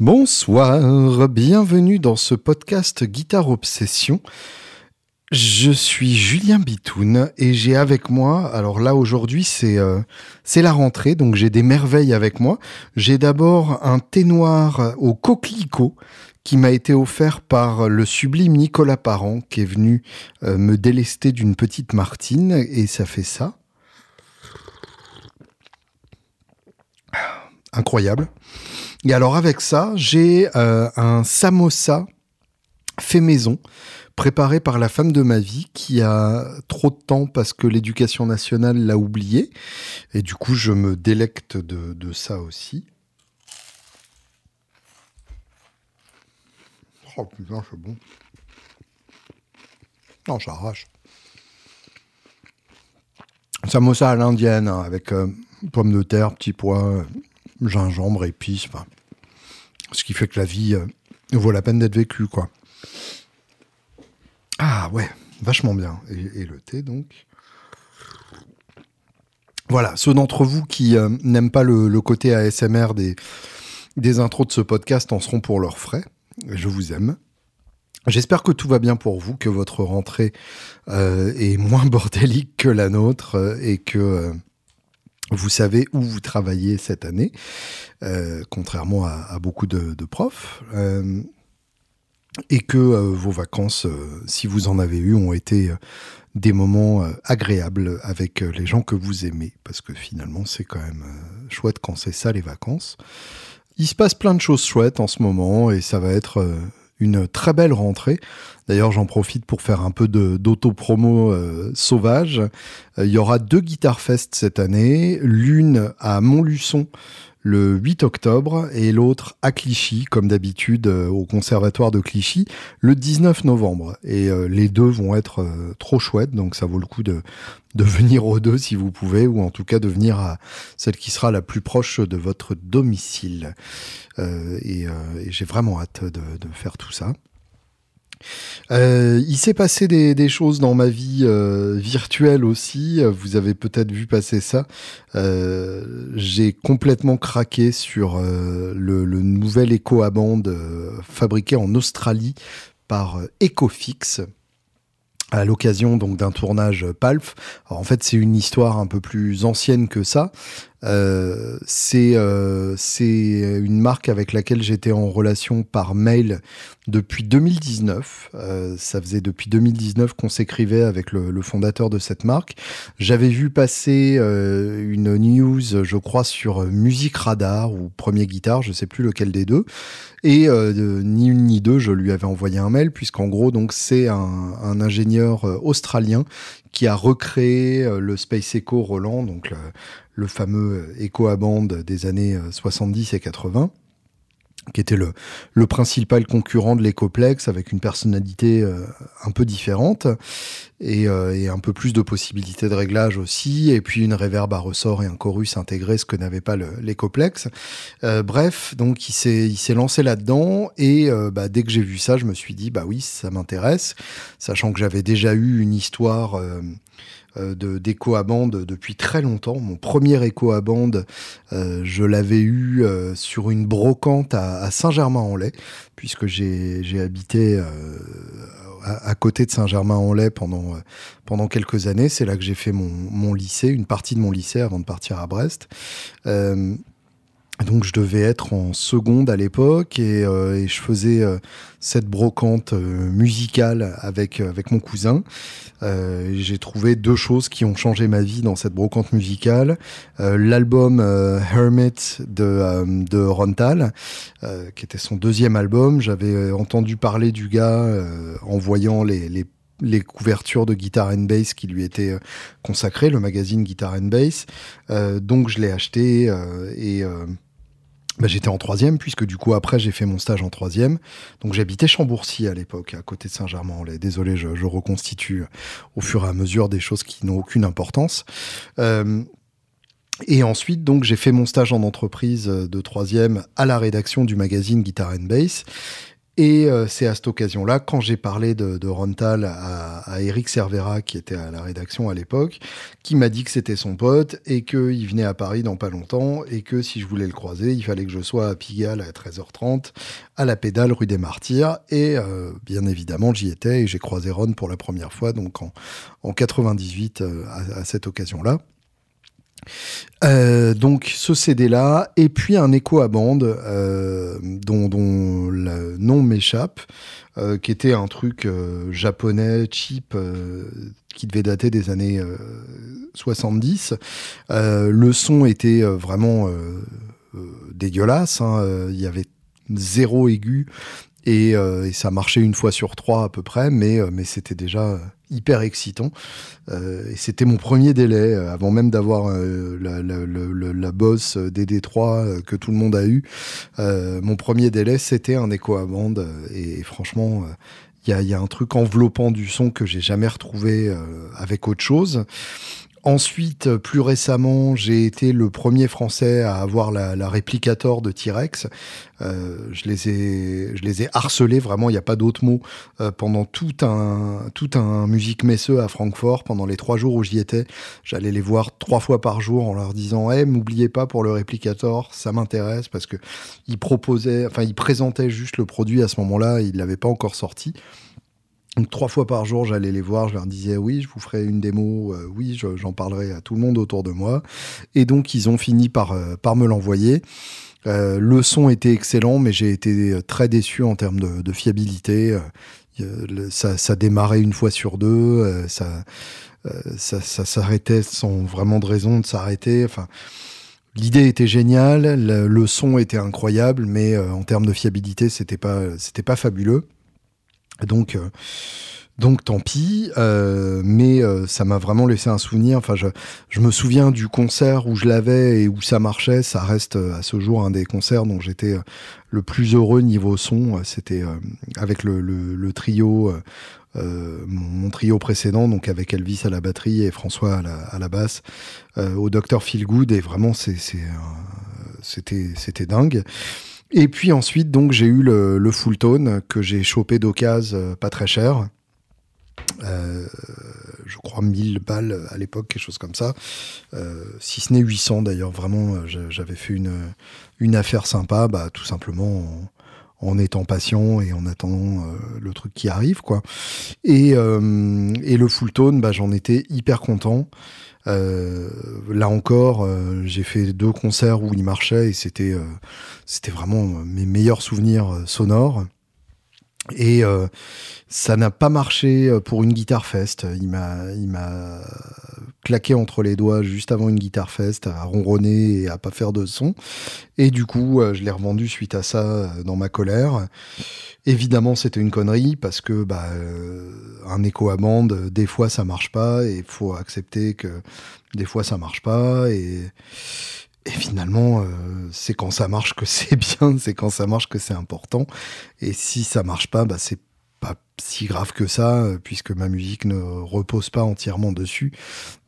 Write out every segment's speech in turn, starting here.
Bonsoir, bienvenue dans ce podcast Guitare Obsession. Je suis Julien Bitoun et j'ai avec moi, alors là aujourd'hui c'est euh, la rentrée donc j'ai des merveilles avec moi. J'ai d'abord un thé noir au coquelicot qui m'a été offert par le sublime Nicolas Parent qui est venu euh, me délester d'une petite martine et ça fait ça. Incroyable. Et alors avec ça, j'ai euh, un samosa fait maison, préparé par la femme de ma vie qui a trop de temps parce que l'éducation nationale l'a oublié. Et du coup, je me délecte de, ça aussi. Oh putain, c'est bon. Non, ça arrache. Samosa à l'indienne, hein, avec euh, pommes de terre, petits pois, gingembre, épices, enfin, ce qui fait que la vie euh, vaut la peine d'être vécue, quoi. Ah ouais, vachement bien. Et, le thé, donc. Voilà, ceux d'entre vous qui euh, n'aiment pas le, côté ASMR des, des intros de ce podcast en seront pour leurs frais. Je vous aime. J'espère que tout va bien pour vous, que votre rentrée euh, est moins bordélique que la nôtre et que vous savez où vous travaillez cette année, euh, contrairement à, beaucoup de, profs, euh, et que euh, vos vacances, si vous en avez eu, ont été des moments agréables avec les gens que vous aimez, parce que finalement c'est quand même chouette quand c'est ça les vacances. Il se passe plein de choses chouettes en ce moment, et ça va être une très belle rentrée. D'ailleurs, j'en profite pour faire un peu d'auto-promo euh, sauvage. Euh, il y aura deux Guitar Fest cette année, l'une à Montluçon le 8 octobre et l'autre à Clichy, comme d'habitude euh, au conservatoire de Clichy, le 19 novembre. Et les deux vont être trop chouettes, donc ça vaut le coup de, de venir aux deux si vous pouvez, ou en tout cas de venir à celle qui sera la plus proche de votre domicile. et, j'ai vraiment hâte de faire tout ça. Euh, il s'est passé des, choses dans ma vie euh, virtuelle aussi. Vous avez peut-être vu passer ça. Euh, j'ai complètement craqué sur le, nouvel écho à bande fabriqué en Australie par Ecofix à l'occasion donc d'un tournage Palf. en fait, c'est une histoire un peu plus ancienne que ça. Euh, c'est euh, une marque avec laquelle j'étais en relation par mail depuis 2019. Euh, ça faisait depuis 2019 qu'on s'écrivait avec le, le, fondateur de cette marque. J'avais vu passer euh, une news, je crois, sur Musique Radar ou Premier Guitare, je sais plus lequel des deux. Et euh, ni une ni deux, je lui avais envoyé un mail puisqu'en gros donc c'est un, un, ingénieur australien qui a recréé le Space Echo Roland, donc le fameux Echo à bande des années 70 euh, et 80 qui était le, principal concurrent de l'Ecoplex avec une personnalité euh, un peu différente et, euh, et, un peu plus de possibilités de réglage aussi et puis une réverb à ressort et un chorus intégré ce que n'avait pas l'Ecoplex. Bref donc il s'est lancé là-dedans et bah, dès que j'ai vu ça je me suis dit bah oui ça m'intéresse sachant que j'avais déjà eu une histoire euh, d'écho à bande depuis très longtemps. Mon premier écho à bande, euh, je l'avais eu euh, sur une brocante à, Saint-Germain-en-Laye, puisque j'ai habité à, côté de Saint-Germain-en-Laye pendant, quelques années. C'est là que j'ai fait mon, lycée, une partie de mon lycée avant de partir à Brest. Donc je devais être en seconde à l'époque et, euh, je faisais euh, cette brocante euh, musicale avec avec mon cousin. J'ai trouvé deux choses qui ont changé ma vie dans cette brocante musicale. L'album Hermit de de Rontal, qui était son deuxième album. J'avais entendu parler du gars en voyant les, les les couvertures de Guitar and Bass qui lui étaient consacrées, le magazine Guitar and Bass. donc je l'ai acheté et bah, j'étais en troisième, puisque du coup, après, j'ai fait mon stage en troisième. Donc, j'habitais Chambourcy à l'époque, à côté de Saint-Germain-en-Laye. Désolé, je, je, reconstitue au fur et à mesure des choses qui n'ont aucune importance. Euh, et ensuite, donc, j'ai fait mon stage en entreprise de troisième à la rédaction du magazine Guitar and Bass. Et euh, c'est à cette occasion-là, quand j'ai parlé de, de Rontal à, Eric Cervera, qui était à la rédaction à l'époque, qui m'a dit que c'était son pote et qu'il venait à Paris dans pas longtemps et que si je voulais le croiser, il fallait que je sois à Pigalle à 13h30, à la pédale rue des Martyrs. Et euh, bien évidemment, j'y étais et j'ai croisé Ron pour la première fois, donc en, en 98 euh, à, cette occasion-là. Euh, donc ce CD-là, et puis un écho à bande dont, dont, le nom m'échappe, euh, qui était un truc euh, japonais, cheap, euh, qui devait dater des années 70. le son était vraiment dégueulasse. Hein. Il y avait zéro aigu et, et, ça marchait une fois sur trois à peu près, mais c'était déjà hyper excitant. et c'était mon premier délai, avant même d'avoir la, la, la, la, boss DD3 que tout le monde a eu. mon premier délai, c'était un écho à bande. Et, franchement, il y y, a, un truc enveloppant du son que j'ai jamais retrouvé avec autre chose. Ensuite, euh, plus récemment, j'ai été le premier Français à avoir la, la réplicator de T-Rex. Euh, je les ai, je les ai harcelés vraiment. Il n'y a pas d'autre mot euh, pendant tout un, tout un musique messeux à Francfort. Pendant les trois jours où j'y étais, j'allais les voir trois fois par jour en leur disant "Eh, m'oubliez pas pour le réplicator, ça m'intéresse parce que ils proposaient, enfin ils présentaient juste le produit à ce moment-là. Ils l'avaient pas encore sorti." Donc trois fois par jour, j'allais les voir, je leur disais oui, je vous ferai une démo, euh, oui, j'en parlerai à tout le monde autour de moi. Et donc ils ont fini par, euh, me l'envoyer. Euh, le son était excellent, mais j'ai été très déçu en termes de, fiabilité. ça, démarrait une fois sur deux, ça s'arrêtait sans vraiment de raison de s'arrêter. Enfin, L'idée était géniale, le, le, son était incroyable, mais en termes de fiabilité, c'était pas, c'était pas fabuleux. Donc, euh, donc tant pis, euh, mais euh, ça m'a vraiment laissé un souvenir. Enfin, je, me souviens du concert où je l'avais et où ça marchait. Ça reste à ce jour un des concerts dont j'étais le plus heureux niveau son. C'était avec le, trio, mon, trio précédent, donc avec Elvis à la batterie et François à la, à basse, au Dr Feel Good. Et vraiment, c'était dingue. Et puis ensuite, donc, j'ai eu le, full tone que j'ai chopé d'occasion euh, pas très cher. Euh, je crois 1000 balles à l'époque, quelque chose comme ça. Euh, si ce n'est 800 d'ailleurs, vraiment, j'avais fait une, une affaire sympa, bah, tout simplement en, étant patient et en attendant le truc qui arrive. quoi. Et, et le full tone, bah, j'en étais hyper content. Euh, là encore, euh, j'ai fait deux concerts où il marchait et c'était euh, c'était vraiment mes meilleurs souvenirs sonores. Et ça n'a pas marché pour une guitare fest. Il m'a il m'a claqué entre les doigts juste avant une guitare fest à ronronner et à pas faire de son. Et du coup, je l'ai revendu suite à ça dans ma colère. Évidemment, c'était une connerie parce que bah, euh, un écho à des fois ça marche pas et faut accepter que des fois ça marche pas et, et finalement, euh, c'est quand ça marche que c'est bien, c'est quand ça marche que c'est important. Et si ça marche pas, bah, c'est pas si grave que ça, puisque ma musique ne repose pas entièrement dessus.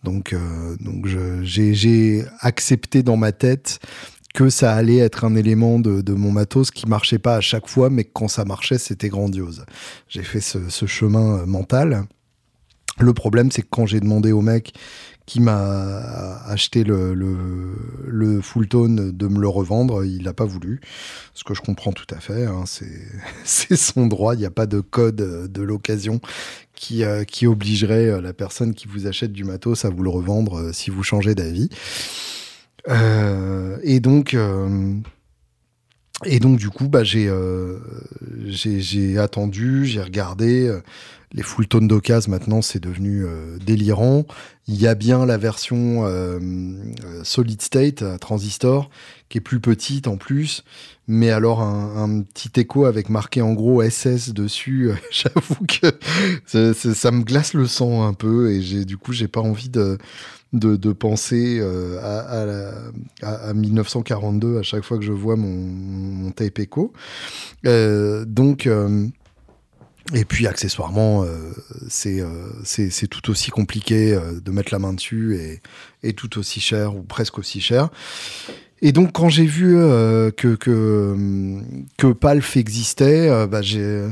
Donc, euh, donc j'ai accepté dans ma tête que ça allait être un élément de, mon matos qui marchait pas à chaque fois, mais quand ça marchait, c'était grandiose. J'ai fait ce, chemin euh, mental. Le problème, c'est que quand j'ai demandé au mec qui m'a acheté le, full tone de me le revendre, il n'a pas voulu. Ce que je comprends tout à fait. Hein, c'est son droit. Il n'y a pas de code de l'occasion qui, euh, obligerait euh, la personne qui vous achète du matos à vous le revendre si vous changez d'avis. Euh, et donc, euh, du coup, bah, euh, j'ai attendu, j'ai regardé. Les full tones d'occasion maintenant, c'est devenu délirant. Il y a bien la version solid state transistor qui est plus petite en plus, mais alors un, petit écho avec marqué en gros SS dessus. J'avoue que ça me glace le sang un peu et j'ai du coup j'ai pas envie de de, penser euh, à, à, 1942 à chaque fois que je vois mon, mon tape écho. Euh, donc, euh, et puis accessoirement, c'est c'est tout aussi compliqué de mettre la main dessus et, tout aussi cher ou presque aussi cher. Et donc quand j'ai vu que, que, que Palf existait, bah, j'ai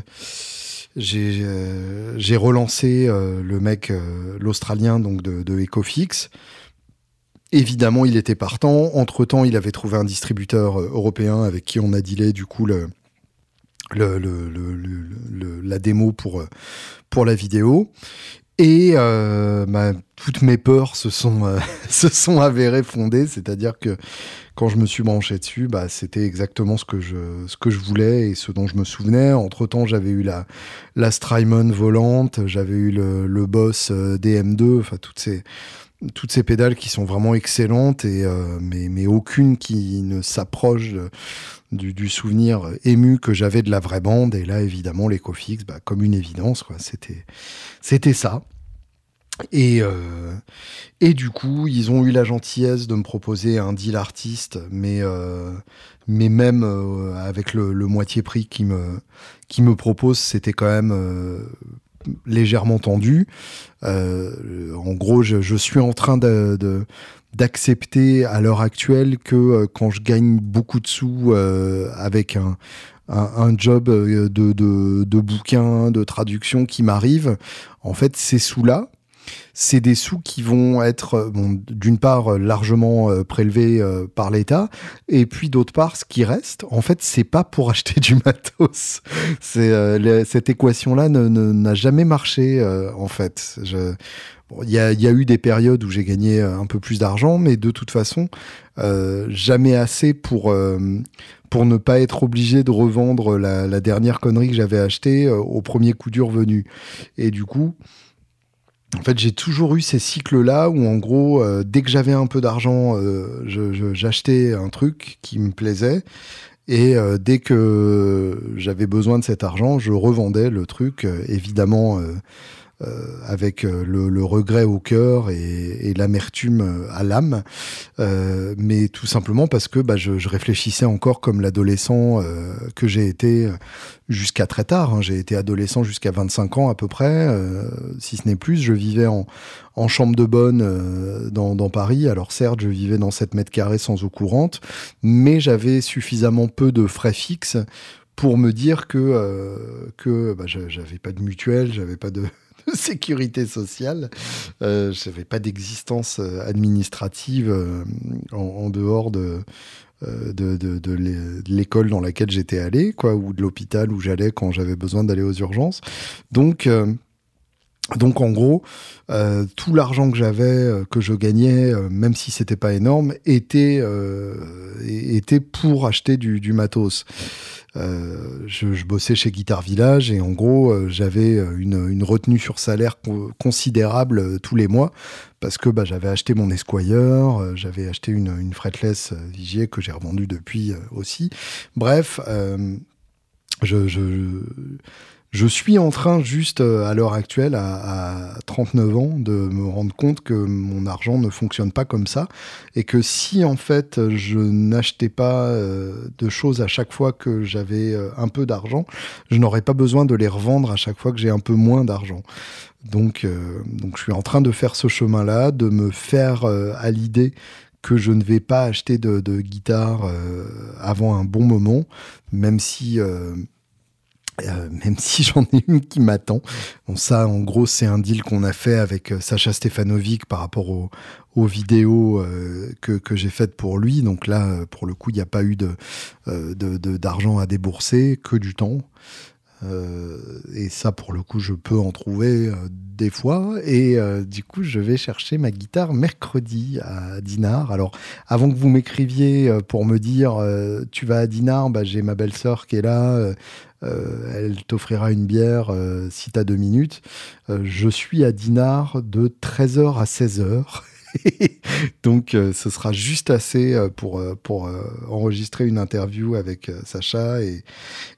relancé le mec, l'Australien de, de Ecofix. Évidemment, il était partant. Entre temps, il avait trouvé un distributeur européen avec qui on a dealé du coup le, le, le, la démo pour, pour la vidéo. Et euh, bah, toutes mes peurs se sont, euh, se sont avérées fondées, c'est-à-dire que quand je me suis branché dessus, bah, c'était exactement ce que, je, ce que je voulais et ce dont je me souvenais. Entre-temps, j'avais eu la, la Strymon volante, j'avais eu le, le Boss euh, DM2, enfin toutes ces, toutes ces pédales qui sont vraiment excellentes, et, euh, mais, aucune qui ne s'approche du, souvenir ému que j'avais de la vraie bande. Et là, évidemment, l'Ecofix, bah, comme une évidence. C'était, c'était ça. Et, euh, et du coup, ils ont eu la gentillesse de me proposer un deal artiste, mais, euh, mais même avec le, le, moitié prix qui me, qui me propose, c'était quand même légèrement tendu. Euh, en gros, je, suis en train d'accepter à l'heure actuelle que euh, quand je gagne beaucoup de sous euh, avec un, job de, de, de bouquin, de traduction qui m'arrive, en fait, ces sous-là, c'est des sous qui vont être, bon, d'une part, largement euh, prélevés euh, par l'État, et puis d'autre part, ce qui reste, en fait, c'est pas pour acheter du matos. C'est euh, cette équation-là n'a jamais marché, en fait. Il y, a, y, a, eu des périodes où j'ai gagné un peu plus d'argent, mais de toute façon, euh, jamais assez pour, euh, pour ne pas être obligé de revendre la, dernière connerie que j'avais achetée euh, au premier coup dur venu. Et du coup, en fait, j'ai toujours eu ces cycles-là où, en gros, dès que j'avais un peu d'argent, j'achetais un truc qui me plaisait. Et dès que j'avais besoin de cet argent, je revendais le truc, évidemment euh, avec euh, le, le, regret au cœur et, et l'amertume euh, à l'âme, euh, mais tout simplement parce que bah, je, je, réfléchissais encore comme l'adolescent euh, que j'ai été jusqu'à très tard. Hein. J'ai été adolescent jusqu'à 25 ans à peu près, si ce n'est plus. Je vivais en, en chambre de bonne dans, dans, Paris. Alors certes, je vivais dans 7 mètres carrés sans eau courante, mais j'avais suffisamment peu de frais fixes pour me dire que euh, que bah, j'avais pas de mutuelle, j'avais pas de sécurité sociale. Euh, je n'avais pas d'existence euh, administrative euh, en, dehors de, de, de, l'école dans laquelle j'étais allé, quoi, ou de l'hôpital où j'allais quand j'avais besoin d'aller aux urgences. Donc, donc en gros, tout l'argent que j'avais, que je gagnais, même si c'était pas énorme, était était pour acheter du, du matos. Euh, je, bossais chez Guitar Village et en gros, euh, j'avais une, une, retenue sur salaire co considérable euh, tous les mois parce que bah, j'avais acheté mon Esquire, j'avais acheté une, fretless Vigier que j'ai revendue depuis aussi. Bref, je suis en train, juste euh, à l'heure actuelle, à, à, 39 ans, de me rendre compte que mon argent ne fonctionne pas comme ça et que si en fait je n'achetais pas euh, de choses à chaque fois que j'avais euh, un peu d'argent, je n'aurais pas besoin de les revendre à chaque fois que j'ai un peu moins d'argent. Donc, donc je suis en train de faire ce chemin-là, de me faire à l'idée que je ne vais pas acheter de, guitare avant un bon moment, même si euh, même si j'en ai une qui m'attend. Bon, ça, en gros, c'est un deal qu'on a fait avec euh, Sacha Stefanovic par rapport au, aux vidéos euh, que, j'ai faites pour lui. Donc là, pour le coup, il n'y a pas eu d'argent à débourser, que du temps. Et ça, pour le coup, je peux en trouver des fois. Et du coup, je vais chercher ma guitare mercredi à Dinard. Alors, avant que vous m'écriviez pour me dire tu vas à Dinard, bah, j'ai ma belle-sœur qui est là. Elle t'offrira une bière si tu as deux minutes. je suis à Dinard de 13h à 16h. Donc, euh, ce sera juste assez euh, pour, euh, pour euh, enregistrer une interview avec euh, Sacha et,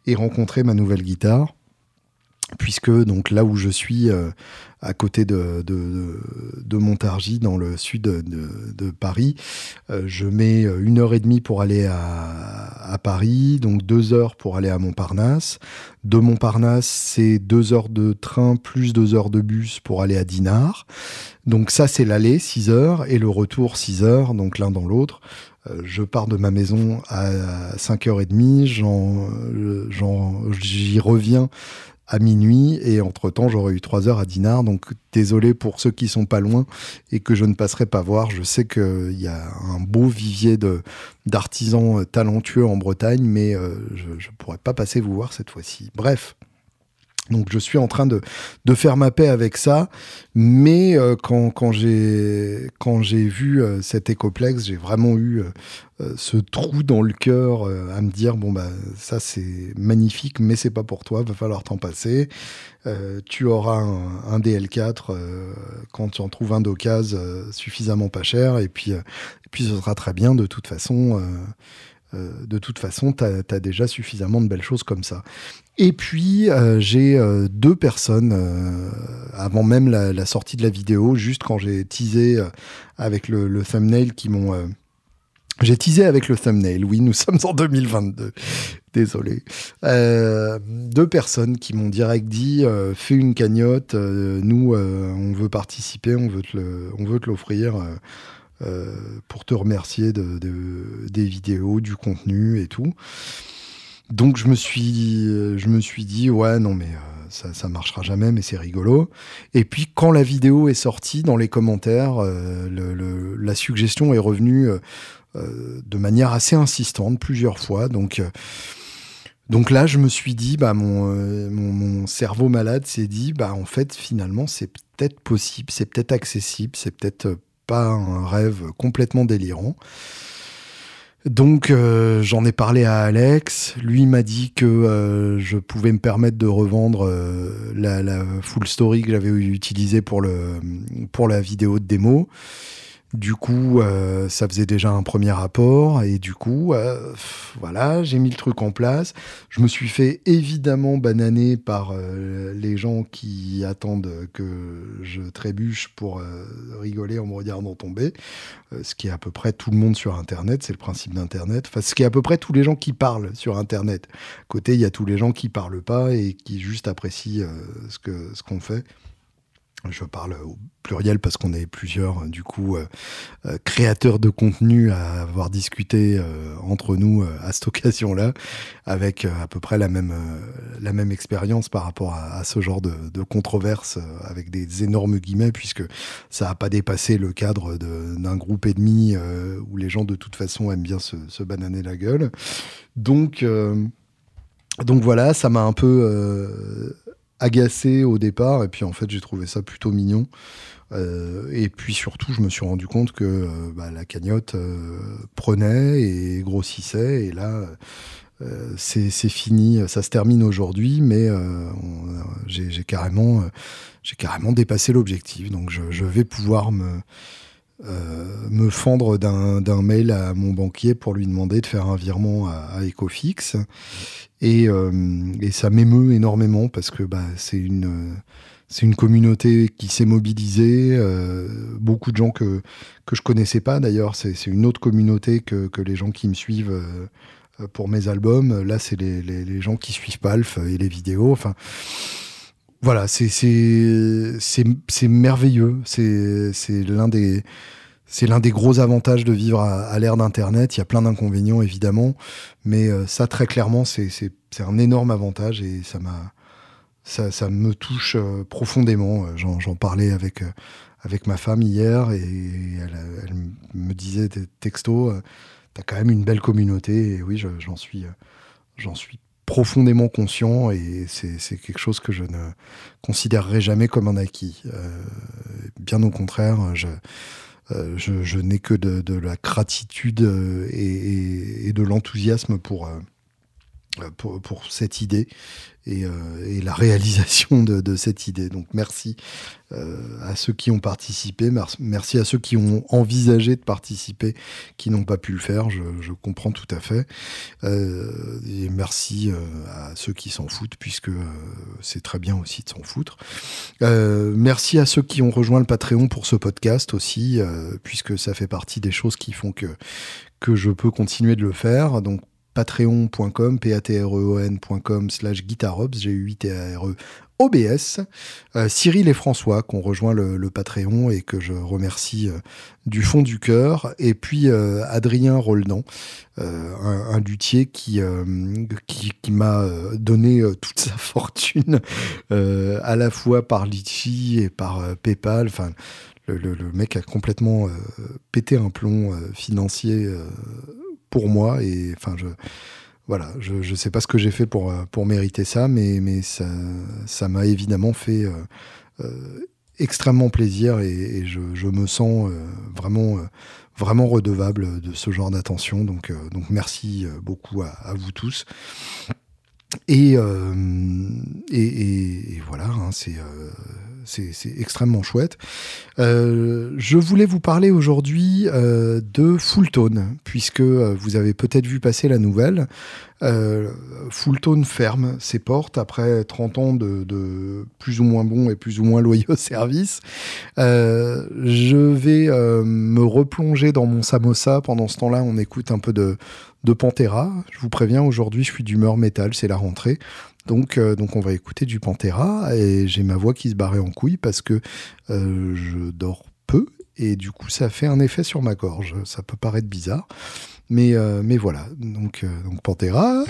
et, rencontrer ma nouvelle guitare. Puisque, donc, là où je suis, euh, à côté de, de, Montargis, dans le sud de, Paris, je mets une heure et demie pour aller à, à Paris, donc deux heures pour aller à Montparnasse. De Montparnasse, c'est deux heures de train plus deux heures de bus pour aller à Dinard. Donc ça, c'est l'aller, 6 heures, et le retour, 6 heures, donc l'un dans l'autre. Euh, je pars de ma maison à 5h30, j'y reviens à minuit et entre-temps j'aurais eu trois heures à Dinard donc désolé pour ceux qui sont pas loin et que je ne passerai pas voir. Je sais qu'il y a un beau vivier d'artisans talentueux en Bretagne mais euh, je ne pourrais pas passer vous voir cette fois-ci. Bref donc je suis en train de, de faire ma paix avec ça, mais euh, quand, quand j'ai vu euh, cet écoplex, j'ai vraiment eu euh, ce trou dans le cœur à me dire bon bah ça c'est magnifique, mais c'est pas pour toi, va falloir t'en passer. tu auras un, un DL4 quand tu en trouves un d'occasion suffisamment pas cher, et puis et puis ce sera très bien de toute façon. Euh, de toute façon, tu as, déjà suffisamment de belles choses comme ça. Et puis, euh, j'ai euh, deux personnes, avant même la, sortie de la vidéo, juste quand j'ai teasé avec le, thumbnail, qui m'ont... j'ai teasé avec le thumbnail, oui, nous sommes en 2022. Désolé. deux personnes qui m'ont direct dit fais une cagnotte, nous on veut participer, on veut te l'offrir. Euh, pour te remercier de, des vidéos, du contenu et tout. Donc je me suis, je me suis dit ouais non mais euh, ça, ça marchera jamais mais c'est rigolo. Et puis quand la vidéo est sortie dans les commentaires, euh, la suggestion est revenue de manière assez insistante plusieurs fois. Donc donc là, je me suis dit, bah, mon, mon, mon cerveau malade s'est dit, bah, en fait, finalement, c'est peut-être possible, c'est peut-être accessible, c'est peut-être un rêve complètement délirant. Donc euh, j'en ai parlé à Alex. Lui m'a dit que euh, je pouvais me permettre de revendre euh, la, la, full story que j'avais utilisée pour la vidéo de démo. Du coup, euh, ça faisait déjà un premier rapport et du coup, euh, voilà, j'ai mis le truc en place. Je me suis fait évidemment bananer par euh, les gens qui attendent que je trébuche pour rigoler en me regardant tomber, ce qui est à peu près tout le monde sur Internet, c'est le principe d'Internet. Enfin, ce qui est à peu près tous les gens qui parlent sur Internet. côté, il y a tous les gens qui parlent pas et qui juste apprécient ce que ce qu'on fait je parle au pluriel parce qu'on est plusieurs, du coup, euh, euh, créateurs de contenu à avoir discuté euh, entre nous à cette occasion-là, avec à peu près la même, la même expérience par rapport à, ce genre de, de controverse, avec des énormes guillemets, puisque ça n'a pas dépassé le cadre d'un groupe et demi où les gens de toute façon aiment bien se, se bananer la gueule. Donc, donc voilà, ça m'a un peu agacé au départ, et puis en fait j'ai trouvé ça plutôt mignon. Euh, et puis surtout, je me suis rendu compte que euh, bah, la cagnotte euh, prenait et grossissait, et là c'est fini, ça se termine aujourd'hui, mais j'ai carrément, j'ai carrément dépassé l'objectif, donc je, vais pouvoir me me fendre d'un mail à mon banquier pour lui demander de faire un virement à, à Ecofix. Euh, et, ça m'émeut énormément parce que bah, c'est une, c'est une communauté qui s'est mobilisée. Euh, beaucoup de gens que, que je connaissais pas d'ailleurs. C'est, une autre communauté que, que, les gens qui me suivent euh, pour mes albums. Là, c'est les, les, les, gens qui suivent Palf et les vidéos. Enfin, voilà, c'est, c'est, merveilleux. C'est, l'un des c'est l'un des gros avantages de vivre à, l'ère d'Internet. Il y a plein d'inconvénients, évidemment, mais euh, ça, très clairement, c'est un énorme avantage et ça m'a ça, ça, me touche euh, profondément. Euh, j'en parlais avec, avec ma femme hier et elle, me disait des textos, t'as quand même une belle communauté et oui, j'en suis, j'en suis profondément conscient et c'est quelque chose que je ne considérerai jamais comme un acquis. bien au contraire, je euh, n'ai que de, la gratitude euh, et, de l'enthousiasme pour, euh, pour, pour, cette idée et, la réalisation de, cette idée. Donc merci à ceux qui ont participé, merci à ceux qui ont envisagé de participer, qui n'ont pas pu le faire, je, je comprends tout à fait. et merci à ceux qui s'en foutent, puisque c'est très bien aussi de s'en foutre. merci à ceux qui ont rejoint le Patreon pour ce podcast aussi, puisque ça fait partie des choses qui font que, que je peux continuer de le faire. Donc patreon.com, p a t r e o n.com slash guitarobs, g u i t a r e OBS, Cyril et François qui ont rejoint le, Patreon et que je remercie du fond du cœur, et puis Adrien Roldan, un, luthier qui, qui, m'a donné toute sa fortune à la fois par Litchi et par PayPal. Enfin, le, mec a complètement pété un plomb financier pour moi et enfin je voilà, je ne sais pas ce que j'ai fait pour, euh, pour mériter ça, mais, mais ça, m'a évidemment fait euh, euh, extrêmement plaisir et, je, je, me sens vraiment, vraiment redevable de ce genre d'attention. Donc, donc merci beaucoup à, vous tous. Et, et, voilà, hein, c'est c'est extrêmement chouette. Euh, je voulais vous parler aujourd'hui euh, de Fulltone, puisque euh, vous avez peut-être vu passer la nouvelle. Fulltone ferme ses portes après 30 ans de, plus ou moins bons et plus ou moins loyaux services. je vais me replonger dans mon samosa. Pendant ce temps-là, on écoute un peu de, de Pantera. Je vous préviens, aujourd'hui, je suis d'humeur métal, c'est la rentrée. Donc, euh, donc on va écouter du Pantera et j'ai ma voix qui se barrait en couille parce que euh, je dors peu et du coup ça fait un effet sur ma gorge. Ça peut paraître bizarre, mais, euh, mais voilà. Donc, donc Pantera.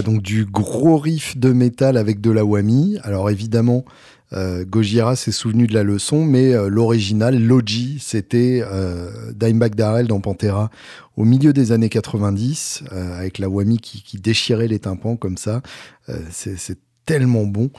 Donc du gros riff de métal avec de la whammy. Alors évidemment, euh, Gojira s'est souvenu de la leçon, mais euh, l'original, Logi, c'était euh, Darrell dans Pantera au milieu des années 90, euh, avec la whammy qui, qui, déchirait les tympans comme ça. c'est tellement bon.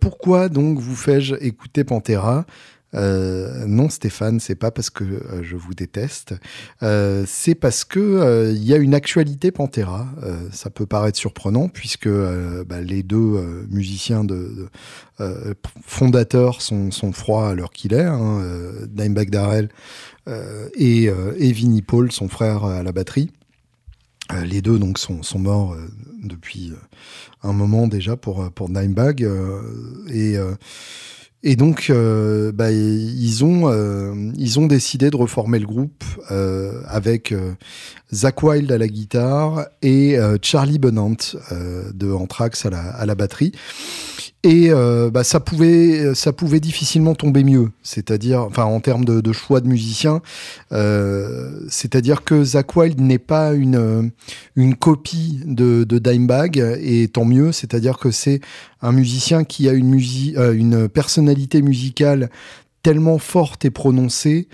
pourquoi donc vous fais-je écouter Pantera? Euh, non, Stéphane, c'est pas parce que euh, je vous déteste, euh, c'est parce que il y a une actualité Pantera. ça peut paraître surprenant puisque bah, les deux musiciens de, fondateurs sont, froids à l'heure qu'il est. Hein, Dimebag Darrell et, et Paul, son frère à la batterie. les deux donc sont, morts depuis un moment déjà pour pour et et donc, euh, bah, ils, ont, euh, ils ont décidé de reformer le groupe euh, avec Zach Wild à la guitare et Charlie Benant de Anthrax à la, à la batterie. Et euh, bah, ça pouvait, difficilement tomber mieux. C'est-à-dire, enfin, en termes de, choix de musiciens, euh, c'est-à-dire que Zach Wild n'est pas une une copie de, Dimebag, et tant mieux. C'est-à-dire que c'est un musicien qui a une euh, une personnalité musicale tellement forte et prononcée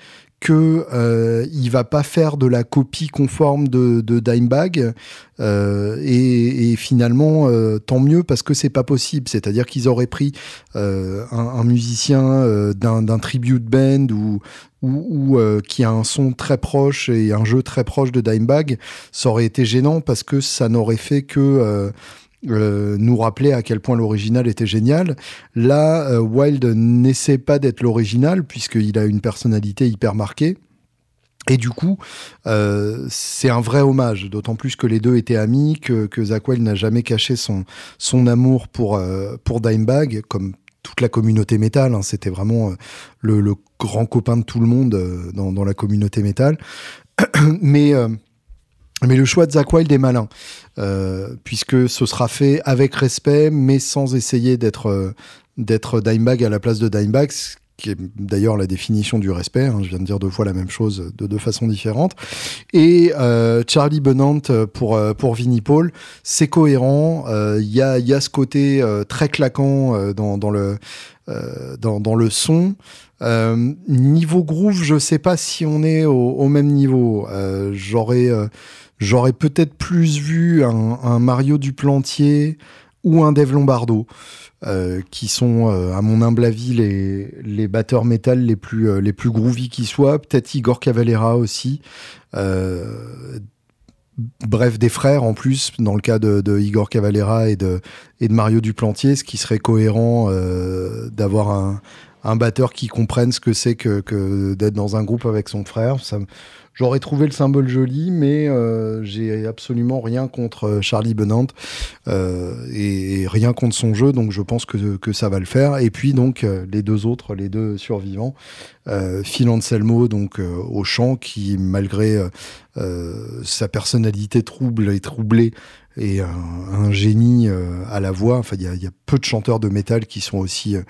que euh, il va pas faire de la copie conforme de, de Dimebag euh, et, finalement euh, tant mieux parce que c'est pas possible. C'est-à-dire qu'ils auraient pris euh, un, musicien d'un tribute band ou ou, qui a un son très proche et un jeu très proche de Dimebag ça aurait été gênant parce que ça n'aurait fait que euh, nous rappeler à quel point l'original était génial. Là, euh, Wild n'essaie pas d'être l'original puisqu'il a une personnalité hyper marquée. Et du coup, euh, c'est un vrai hommage, d'autant plus que les deux étaient amis, que, que Zach Wild n'a jamais caché son, son amour pour, pour Dimebag, comme toute la communauté métal. Hein. C'était vraiment le, le, grand copain de tout le monde dans, dans la communauté métal. Mais mais le choix de Zach Wild est malin, euh, puisque ce sera fait avec respect, mais sans essayer d'être euh, d'être Dimebag à la place de Dimebag, ce qui est d'ailleurs la définition du respect. Hein, je viens de dire deux fois la même chose de deux façons différentes. Et euh, Charlie Benant pour pour Vinnie Paul, c'est cohérent. Il y a il y a ce côté très claquant dans dans le dans, dans le son. niveau groove, je sais pas si on est au, au même niveau. J'aurais j'aurais peut-être plus vu un, Mario Duplantier ou un Dave Lombardo. Euh, qui sont, euh, à mon humble avis, les, les batteurs métal les plus, euh, les plus groovy qui soient. Peut-être Igor Cavalera aussi. bref, des frères en plus, dans le cas de, Igor Cavalera et de, et de Mario Duplantier, ce qui serait cohérent d'avoir un, un batteur qui comprenne ce que c'est que, que d'être dans un groupe avec son frère. J'aurais trouvé le symbole joli, mais euh, j'ai absolument rien contre euh, Charlie Benant euh, et, rien contre son jeu, donc je pense que, que ça va le faire. Et puis donc les deux autres, les deux survivants, Phil Anselmo donc au chant, qui malgré sa personnalité trouble et troublée et un, génie euh, à la voix. Enfin, il y a, peu de chanteurs de métal qui sont aussi euh,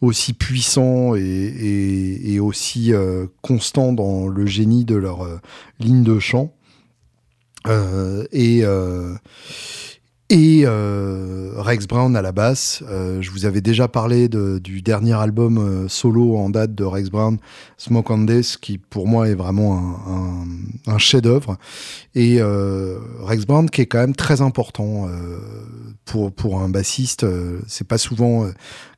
aussi puissants et, aussi euh, constants dans le génie de leur ligne de chant. et et euh, Rex Brown à la basse. Euh, je vous avais déjà parlé de, du dernier album euh, solo en date de Rex Brown, Smoke on Death, qui pour moi est vraiment un, un, un chef-d'œuvre. Et euh, Rex Brown qui est quand même très important euh, pour, pour un bassiste. C'est pas souvent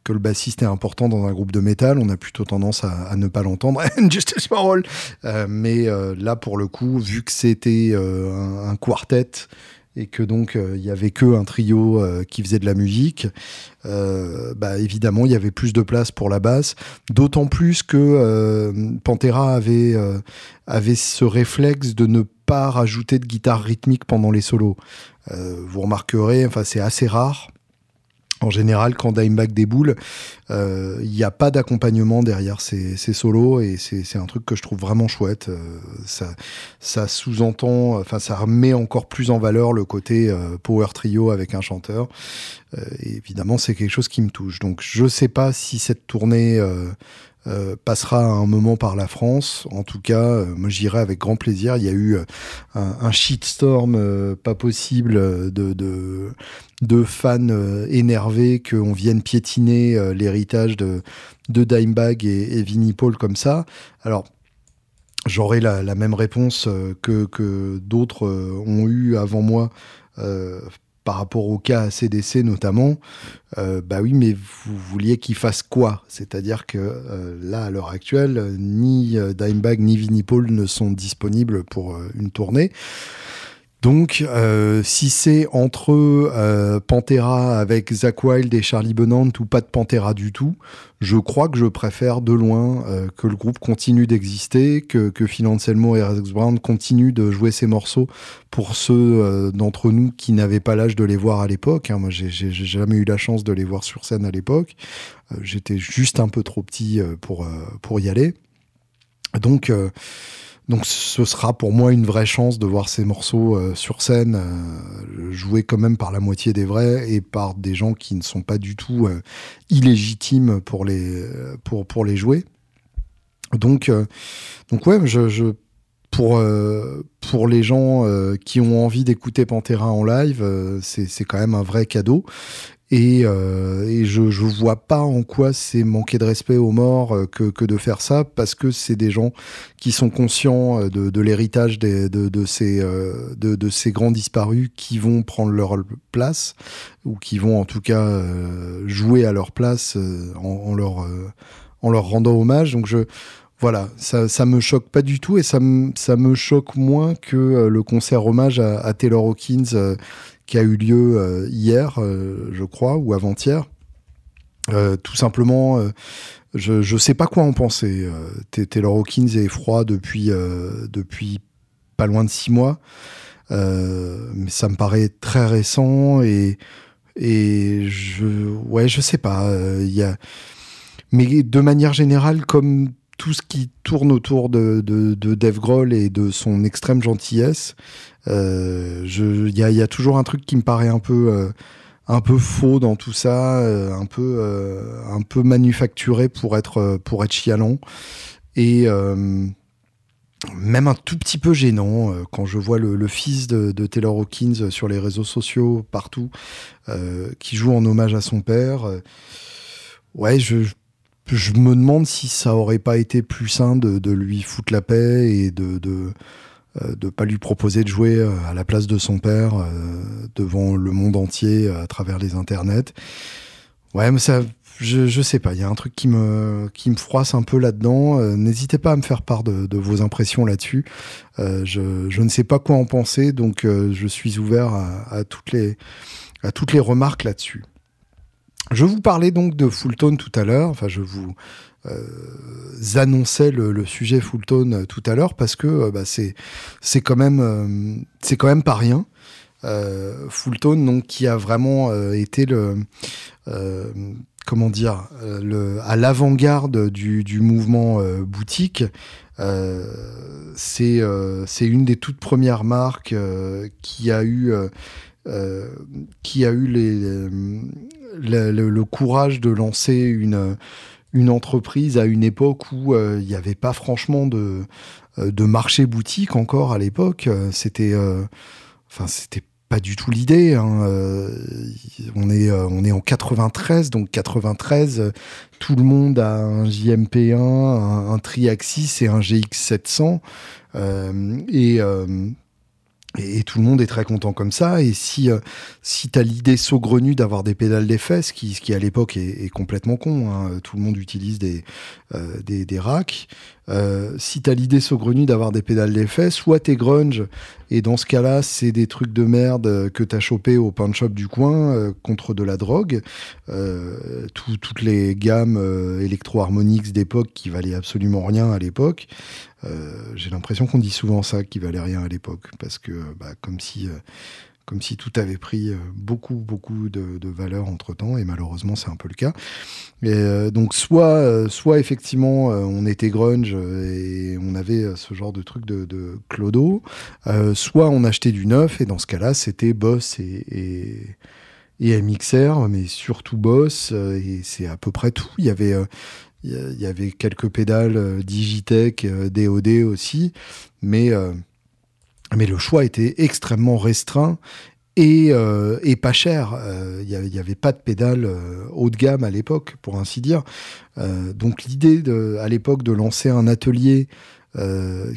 que le bassiste est important dans un groupe de métal. On a plutôt tendance à, à ne pas l'entendre. Justice for all. mais là, pour le coup, vu que c'était un, un quartet et que donc euh, il y avait que un trio euh, qui faisait de la musique, euh, bah, évidemment il y avait plus de place pour la basse. D'autant plus que Pantera avait avait ce réflexe de ne pas rajouter de guitare rythmique pendant les solos. vous remarquerez, enfin c'est assez rare en général, quand Dimebag déboule, il euh, n'y a pas d'accompagnement derrière ces, solos et c'est un truc que je trouve vraiment chouette. Euh, ça, sous-entend, enfin, ça remet encore plus en valeur le côté euh, power trio avec un chanteur. évidemment, c'est quelque chose qui me touche. Donc, je sais pas si cette tournée euh, passera un moment par la France. En tout cas, euh, moi j'irai avec grand plaisir. Il y a eu euh, un, un, shitstorm pas possible de, de, fans énervés qu'on vienne piétiner l'héritage de, de Dimebag et, et Vinnie Paul comme ça. Alors, j'aurai la, même réponse que, que d'autres ont eu avant moi euh, par rapport au cas CDC notamment, euh, bah oui, mais vous vouliez qu'il fasse quoi? C'est-à-dire que euh, là, à l'heure actuelle, ni euh, Dimebag ni Vinnie Paul ne sont disponibles pour une tournée. Donc, euh, si c'est entre euh, Pantera avec Zach Wild et Charlie Benant ou pas de Pantera du tout, je crois que je préfère de loin euh, que le groupe continue d'exister, que, que Phil Anselmo et Rex Brown continuent de jouer ces morceaux pour ceux d'entre nous qui n'avaient pas l'âge de les voir à l'époque. Hein. Moi, j'ai jamais eu la chance de les voir sur scène à l'époque. J'étais juste un peu trop petit pour, pour y aller. Donc, donc ce sera pour moi une vraie chance de voir ces morceaux euh, sur scène euh, joués quand même par la moitié des vrais et par des gens qui ne sont pas du tout euh, illégitimes pour les, pour, pour les jouer. Donc, donc ouais, je, pour, pour les gens qui ont envie d'écouter Pantera en live, c'est quand même un vrai cadeau. Et, euh, et je, je vois pas en quoi c'est manquer de respect aux morts euh, que, que de faire ça, parce que c'est des gens qui sont conscients euh, de, de l'héritage de, de, ces, euh, de, de, ces grands disparus qui vont prendre leur place, ou qui vont en tout cas jouer à leur place en, en leur, en leur rendant hommage. Donc je, voilà, ça, ça me choque pas du tout et ça me, ça me choque moins que le concert hommage à, à Taylor Hawkins qui a eu lieu euh, hier, euh, je crois, ou avant-hier. Euh, tout simplement, je ne sais pas quoi en penser. Taylor Hawkins est froid depuis, depuis pas loin de six mois. mais ça me paraît très récent et, je, ouais, je sais pas. Mais de manière générale, comme tout ce qui tourne autour de, de, Grohl et de son extrême gentillesse, il y a, toujours un truc qui me paraît un peu, euh, un peu faux dans tout ça, un peu un peu manufacturé pour être pour être chialant et même un tout petit peu gênant quand je vois le, fils de, Taylor Hawkins sur les réseaux sociaux partout qui joue en hommage à son père. ouais, je, me demande si ça aurait pas été plus sain de, lui foutre la paix et de euh, pas lui proposer de jouer euh, à la place de son père euh, devant le monde entier à travers les internets. Ouais, mais ça, je, je sais pas, il y a un truc qui me, qui me froisse un peu là-dedans. N'hésitez pas à me faire part de, vos impressions là-dessus. je, je, ne sais pas quoi en penser, donc je suis ouvert à, à, toutes, les, à toutes les remarques là-dessus. Je vous parlais donc de Fulltone tout à l'heure, enfin je vous euh, annonçais le, sujet Fulltone euh, tout à l'heure parce que euh, bah, c'est c'est quand même c'est quand même pas rien. Euh, Fulltone donc qui a vraiment été le comment dire le à l'avant-garde du, du mouvement boutique. c'est c'est une des toutes premières marques qui a eu qui a eu les, le, courage de lancer une, une entreprise à une époque où euh, il n'y avait pas franchement de, euh, de marché boutique encore à l'époque. Euh, c'était, enfin, c'était pas du tout l'idée. Hein. on est, on est en 93, donc 93, tout le monde a un JMP1, un, un Triaxis et un GX700. et et, tout le monde est très content comme ça. Et si, euh, si tu as l'idée saugrenue d'avoir des pédales d'effet, ce qui, ce qui à l'époque est, est, complètement con, hein, tout le monde utilise des, euh, des, des, racks. Euh, si tu as l'idée saugrenue d'avoir des pédales d'effet, soit t'es grunge, et dans ce cas-là, c'est des trucs de merde que t'as chopé au pawn shop du coin euh, contre de la drogue. Tout, toutes les gammes électro-harmonix d'époque qui valaient absolument rien à l'époque. Euh, j'ai l'impression qu'on dit souvent ça, qui valait rien à l'époque, parce que bah, comme si euh, comme si tout avait pris euh, beaucoup, beaucoup de, valeur entre temps, et malheureusement, c'est un peu le cas. Et, donc, soit, soit effectivement, on était grunge et on avait ce genre de truc de, clodo, soit on achetait du neuf, et dans ce cas-là, c'était Boss et, et, et, MXR, mais surtout Boss, et c'est à peu près tout. Il y avait, il y, avait quelques pédales euh, Digitech, DOD euh, aussi, mais, euh, mais le choix était extrêmement restreint et, et pas cher. Il n'y avait, pas de pédales haut de gamme à l'époque, pour ainsi dire. donc l'idée à l'époque de lancer un atelier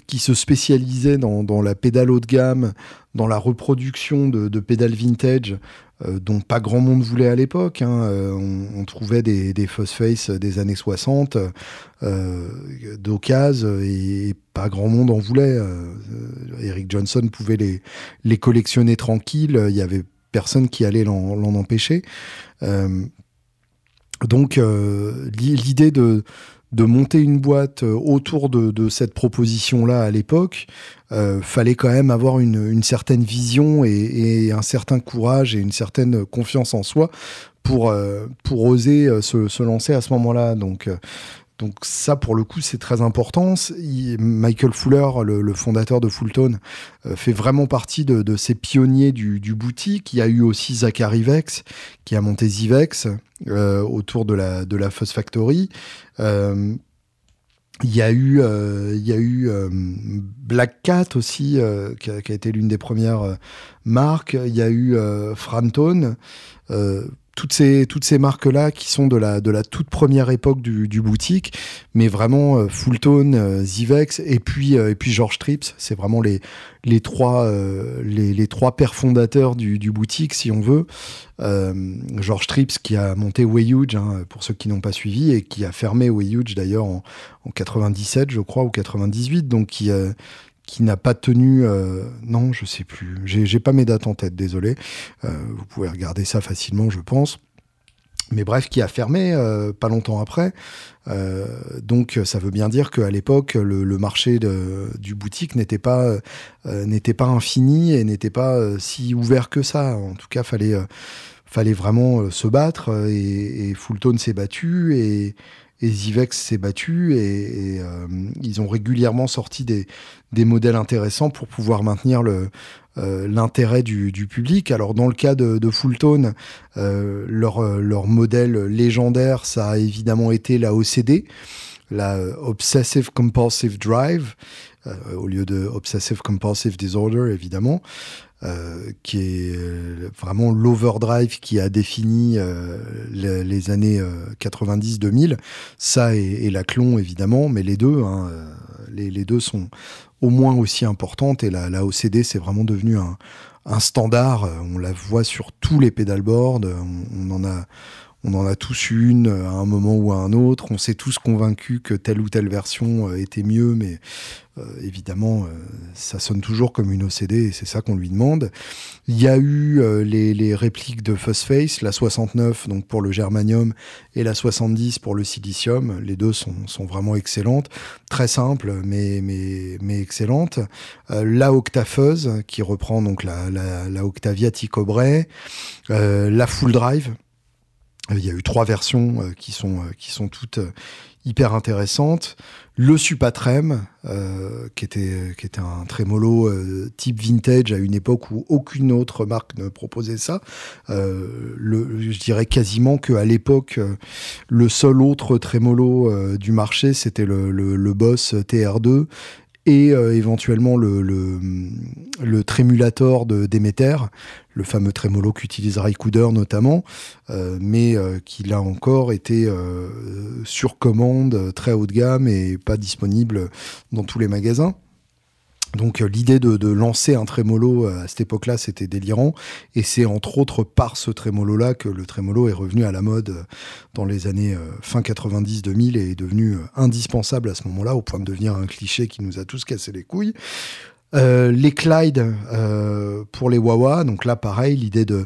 qui se spécialisait dans, la pédale haut de gamme, dans la reproduction de, pédales vintage, euh, dont pas grand monde voulait à l'époque. Hein. Euh, on, trouvait des, des face des années 60 euh, et, pas grand monde en voulait. Eric Johnson pouvait les, les collectionner tranquille. Il y avait personne qui allait l'en empêcher. donc l'idée de de monter une boîte euh, autour de, cette proposition-là à l'époque, euh, fallait quand même avoir une, certaine vision et, un certain courage et une certaine confiance en soi pour, euh, pour oser se, lancer à ce moment-là. Donc, donc ça, pour le coup, c'est très important. Michael Fuller, le, fondateur de Fulltone, fait vraiment partie de, ces pionniers du, boutique. Il y a eu aussi Zachary Vex, qui a monté Zivex, euh, autour de la, de Fuss Factory. Euh, il y a eu, euh, Black Cat aussi, qui a, qui, a, été l'une des premières marques. Il y a eu Frantone toutes ces, toutes ces marques-là qui sont de la, de la toute première époque du, du boutique, mais vraiment euh, Fulltone, euh, Zivex et puis, euh, et puis George Trips, c'est vraiment les, les, trois, euh, les, les, trois pères fondateurs du, du boutique, si on veut. George Trips qui a monté Way Huge, hein, pour ceux qui n'ont pas suivi, et qui a fermé Way Huge d'ailleurs en, en 97, je crois, ou 98, donc qui, qui n'a pas tenu. Euh, non, je sais plus. J'ai pas mes dates en tête, désolé. Euh, vous pouvez regarder ça facilement, je pense. Mais bref, qui a fermé euh, pas longtemps après. donc, ça veut bien dire qu'à l'époque, le, marché de, du boutique n'était pas n'était pas infini et n'était pas si ouvert que ça. En tout cas, fallait fallait vraiment se battre et, et Fulltone s'est battu et et Zivex s'est battu et, ils ont régulièrement sorti des, modèles intéressants pour pouvoir maintenir le, l'intérêt du, public. Alors dans le cas de, de Fulltone, euh, leur modèle légendaire, ça a évidemment été la OCD, la Obsessive Compulsive Drive, euh, au lieu de Obsessive Compulsive Disorder évidemment. Euh, qui est euh, vraiment l'overdrive qui a défini euh, les, années 90-2000. Ça et, la clon, évidemment, mais les deux, hein, les, deux sont au moins aussi importantes. Et la, OCD, c'est vraiment devenu un, un, standard. On la voit sur tous les pédalboards. On, on en a on en a tous une à un moment ou à un autre. On s'est tous convaincus que telle ou telle version était mieux, mais euh, évidemment, euh, ça sonne toujours comme une OCD et c'est ça qu'on lui demande. Il y a eu euh, les, répliques de Face, la 69 donc pour le germanium et la 70 pour le silicium. Les deux sont, vraiment excellentes, très simples mais, mais, mais excellentes. la Octafuzz qui reprend donc la, la, Octavia Ticobray, la Full Drive. Il y a eu trois versions qui, sont, qui sont toutes hyper intéressantes le Supatrem, euh, qui, était, qui était un trémolo euh, type vintage à une époque où aucune autre marque ne proposait ça. Euh, le, je dirais quasiment qu'à l'époque, euh, le seul autre trémolo euh, du marché, c'était le, le, le Boss TR2 et euh, éventuellement le, le, le, trémulator de Demeter, le fameux trémolo qu'utilise Raikouder notamment, euh, mais euh, qui là encore était sur commande, très haut de gamme et pas disponible dans tous les magasins. Donc euh, l'idée de, lancer un trémolo euh, à cette époque-là, c'était délirant. Et c'est entre autres par ce trémolo-là que le trémolo est revenu à la mode euh, dans les années fin 90-2000 et est devenu indispensable à ce moment-là, au point de devenir un cliché qui nous a tous cassé les couilles. les Clyde pour les Wawa, donc là pareil, l'idée de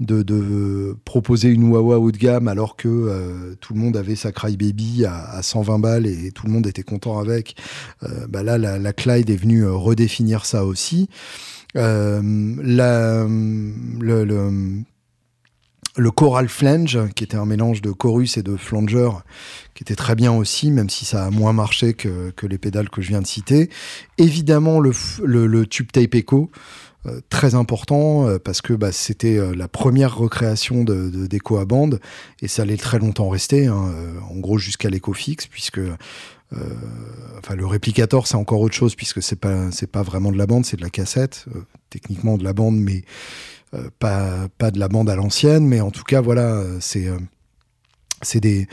de, proposer une Wawa haut de gamme alors que euh, tout le monde avait sa Crybaby à, à 120 balles et tout le monde était content avec. Euh, bah là, la, Clyde est venue euh, redéfinir ça aussi. le, le Coral Flange, qui était un mélange de chorus et de flanger, qui était très bien aussi, même si ça a moins marché que, que les pédales que je viens de citer. Évidemment, le, le, le Tube Tape Echo, euh, très important euh, parce que bah, c'était euh, la première recréation de, de à bande et ça allait très longtemps rester, hein, en gros jusqu'à l'écho fixe puisque enfin le réplicateur c'est encore autre chose puisque c'est pas pas vraiment de la bande c'est de la cassette. Techniquement de la bande mais pas pas de la bande à l'ancienne. Mais en tout cas voilà c'est des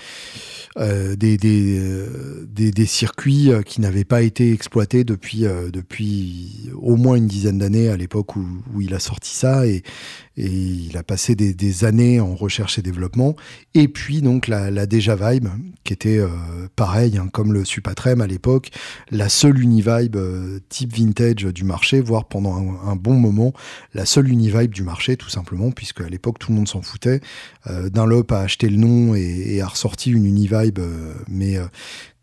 euh, euh, circuits euh, qui n'avaient pas été exploités depuis, au moins une dizaine d'années à l'époque où, où, il a sorti ça et il a passé des, années en recherche et développement. Et puis donc la, la Deja Vibe, qui était euh, pareil, hein, comme le Supatrem à l'époque, la seule Univibe euh, type vintage du marché, voire pendant un, bon moment, la seule Univibe du marché, tout simplement, puisque à l'époque tout le monde s'en foutait. Euh, Dunlop a acheté le nom et, et a ressorti une Univibe, mais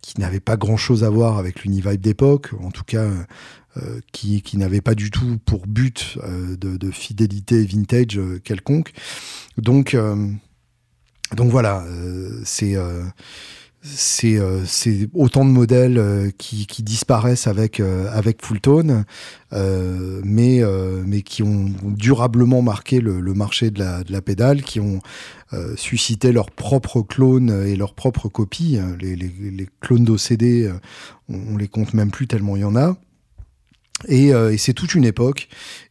qui n'avait pas grand chose à voir avec l'Univibe d'époque, en tout cas euh, qui, qui n'avait pas du tout pour but euh, de, fidélité vintage euh, quelconque. Donc, donc voilà, c'est c'est c'est autant de modèles qui, qui disparaissent avec avec Fulltone, mais mais qui ont durablement marqué le, marché de la, de la pédale, qui ont suscité leurs propres clones et leurs propres copies. Les clones d'OCD, on, on les compte même plus tellement il y en a. Et, euh, et c'est toute une époque.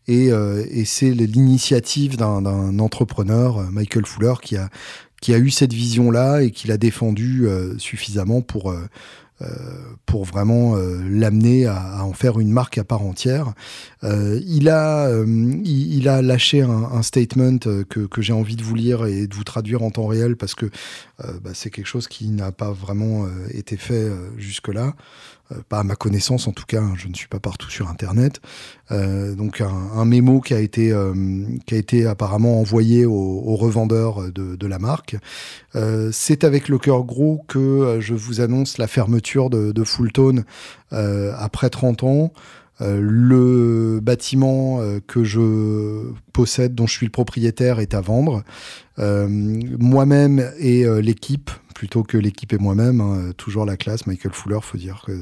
Et, euh, et c'est l'initiative d'un entrepreneur, euh, Michael Fuller, qui a, qui a eu cette vision-là et qui l'a défendue suffisamment pour, pour vraiment l'amener à, à, en faire une marque à part entière. il, a, il, il, a lâché un, un statement que, que j'ai envie de vous lire et de vous traduire en temps réel parce que bah, c'est quelque chose qui n'a pas vraiment été fait jusque-là. Euh, pas à ma connaissance en tout cas, hein, je ne suis pas partout sur Internet. Euh, donc un, mémo qui a été euh, qui a été apparemment envoyé aux, revendeurs de, la marque. Euh, c'est avec le cœur gros que euh, je vous annonce la fermeture de, de Fulltone après 30 ans. Le bâtiment que je possède, dont je suis le propriétaire, est à vendre. Moi-même et l'équipe plutôt que l'équipe et moi-même. Hein, toujours la classe. Michael Fuller, faut dire que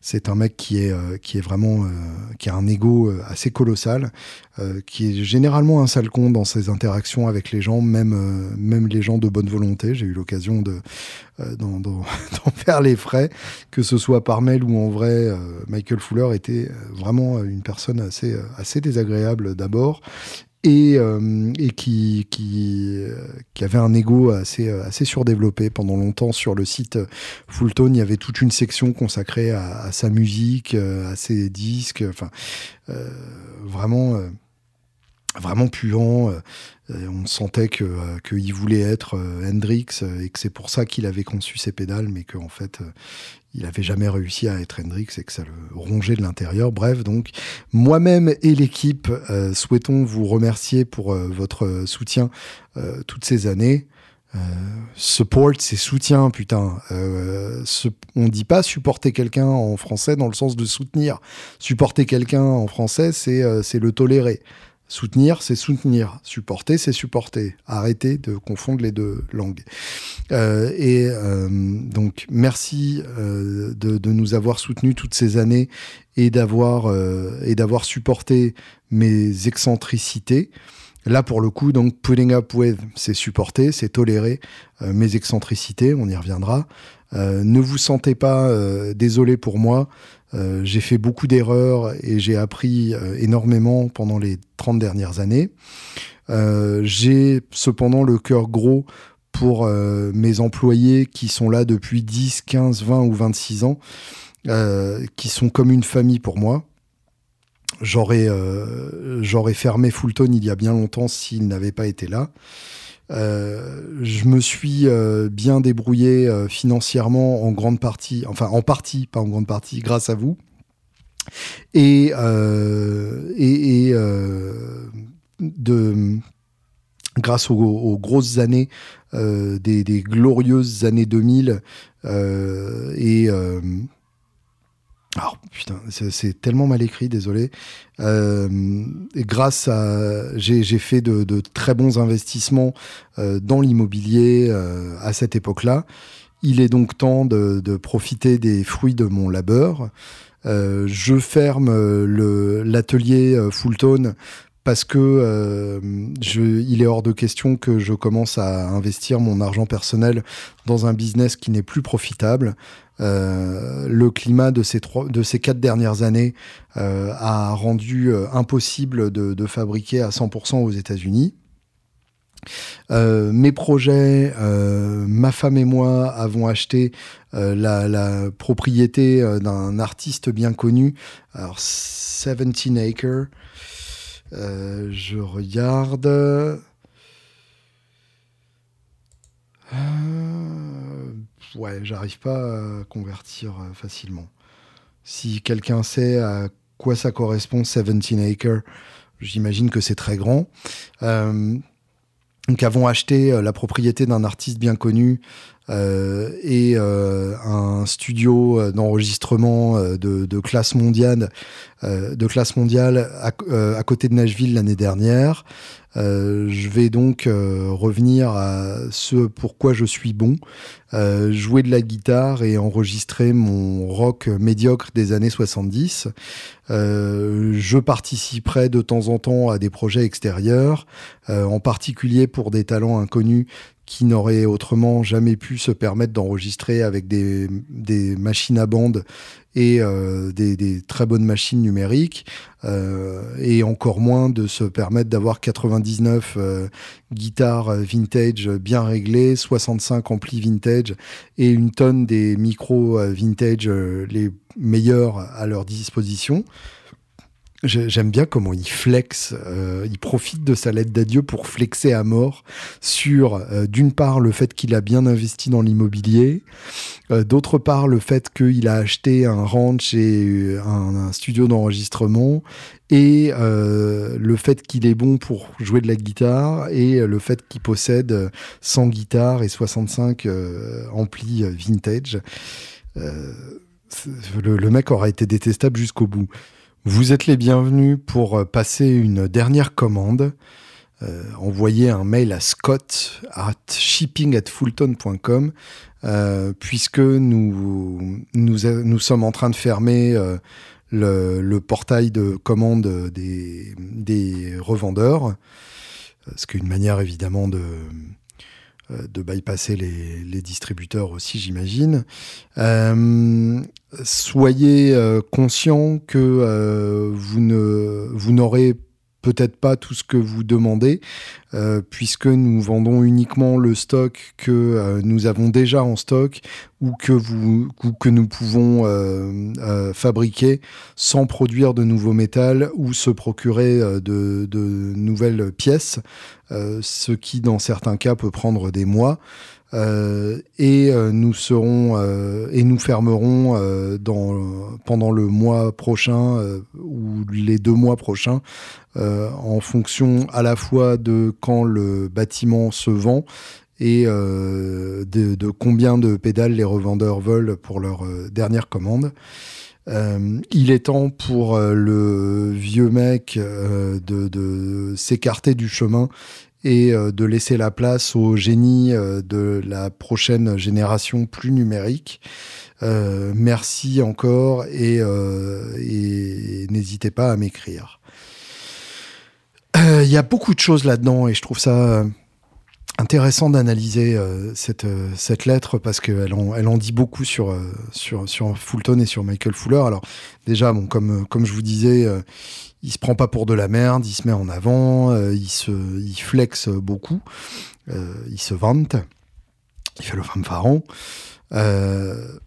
c'est un mec qui est est vraiment qui a un ego assez colossal, qui est généralement un sale con dans ses interactions avec les gens, même même les gens de bonne volonté. J'ai eu l'occasion de d'en faire les frais, que ce soit par mail ou en vrai. Michael Fuller était vraiment une personne assez assez désagréable d'abord et, euh, et qui, avait un ego assez, assez surdéveloppé. Pendant longtemps, sur le site Fulltone, il y avait toute une section consacrée à, sa musique, euh, à ses disques, enfin, euh, vraiment, euh, vraiment puant. On sentait que qu'il voulait être Hendrix et que c'est pour ça qu'il avait conçu ses pédales, mais qu'en fait, il n'avait jamais réussi à être Hendrix et que ça le rongeait de l'intérieur. Bref, donc moi-même et l'équipe euh, souhaitons vous remercier pour euh, votre soutien euh, toutes ces années. support, c'est soutien, putain. Ce, on dit pas supporter quelqu'un en français dans le sens de soutenir. Supporter quelqu'un en français, c'est le tolérer. Soutenir, c'est soutenir. Supporter, c'est supporter. Arrêtez de confondre les deux langues. Euh, et euh, donc, merci euh, de, de, nous avoir soutenus toutes ces années et d'avoir euh, et d'avoir supporté mes excentricités. Là, pour le coup, donc, putting up with, c'est supporter, c'est tolérer euh, mes excentricités. On y reviendra. ne vous sentez pas désolé pour moi. Euh, j'ai fait beaucoup d'erreurs et j'ai appris euh, énormément pendant les 30 dernières années. Euh, j'ai cependant le cœur gros pour mes employés qui sont là depuis 10, 15, 20 ou 26 ans, qui sont comme une famille pour moi. J'aurais fermé Fulton il y a bien longtemps s'ils n'avaient pas été là. Euh, je me suis euh, bien débrouillé euh, financièrement en grande partie, enfin en partie, pas en grande partie, grâce à vous. Et, de, grâce aux, grosses années, des, des, glorieuses années 2000 et alors, putain, c'est tellement mal écrit, désolé. Euh, grâce à. J'ai fait de, très bons investissements euh, dans l'immobilier euh, à cette époque-là. Il est donc temps de, de, profiter des fruits de mon labeur. Je ferme l'atelier Fulltone parce que euh, je, il est hors de question que je commence à investir mon argent personnel dans un business qui n'est plus profitable. Euh, le climat de ces, trois, de ces quatre dernières années euh, a rendu euh, impossible de, de, fabriquer à 100% aux États-Unis. Euh, mes projets, euh, ma femme et moi avons acheté euh, la, la, propriété d'un artiste bien connu, alors 17 Acre, euh, je regarde. Euh, ouais, j'arrive pas à convertir euh, facilement. Si quelqu'un sait à quoi ça correspond, 17 acres, j'imagine que c'est très grand. donc, avons acheté la propriété d'un artiste bien connu euh, et euh, un studio d'enregistrement de, classe mondiale, de classe mondiale à, à côté de Nashville l'année dernière. Euh, je vais donc euh, revenir à ce pourquoi je suis bon, euh, jouer de la guitare et enregistrer mon rock médiocre des années 70. je participerai de temps en temps à des projets extérieurs, en particulier pour des talents inconnus qui n'auraient autrement jamais pu se permettre d'enregistrer avec des, machines à bande et euh, des, très bonnes machines numériques, euh, et encore moins de se permettre d'avoir 99 euh, guitares vintage bien réglées, 65 amplis vintage et une tonne des micros vintage les meilleurs à leur disposition. J'aime bien comment il flex, euh, il profite de sa lettre d'adieu pour flexer à mort sur, euh, d'une part, le fait qu'il a bien investi dans l'immobilier, euh, d'autre part, le fait qu'il a acheté un ranch et un, un studio d'enregistrement, et le fait qu'il est bon pour jouer de la guitare, et le fait qu'il possède 100 guitares et 65 amplis vintage. Le, le mec aura été détestable jusqu'au bout. Vous êtes les bienvenus pour euh, passer une dernière commande. envoyer un mail à scott at shippingatfulton.com puisque nous, nous, sommes en train de fermer le, portail de commande des, des revendeurs, ce qui est une manière évidemment de, euh, de bypasser les, distributeurs aussi, j'imagine. Euh, soyez euh, conscient que vous ne vous n'aurez peut-être pas tout ce que vous demandez, euh, puisque nous vendons uniquement le stock que euh, nous avons déjà en stock ou que, nous pouvons euh, fabriquer sans produire de nouveaux métals ou se procurer de, nouvelles pièces, ce qui dans certains cas peut prendre des mois. Et nous serons et nous fermerons pendant le mois prochain ou les deux mois prochains en fonction à la fois de quand le bâtiment se vend et de, de, combien de pédales les revendeurs veulent pour leur dernière commande. il est temps pour le vieux mec de, s'écarter du chemin et euh, de laisser la place au génie euh, de la prochaine génération plus numérique. Euh, merci encore et, n'hésitez pas à m'écrire. Il y a beaucoup de choses là-dedans et je trouve ça intéressant d'analyser cette, cette lettre parce qu'elle en, elle en dit beaucoup sur, sur, sur Fulton et sur Michael Fuller. Alors déjà, bon, comme, comme je vous disais, il se prend pas pour de la merde, il se met en avant, euh, il se, il flexe beaucoup, euh, il se vante, il fait le fanfaron. Euh,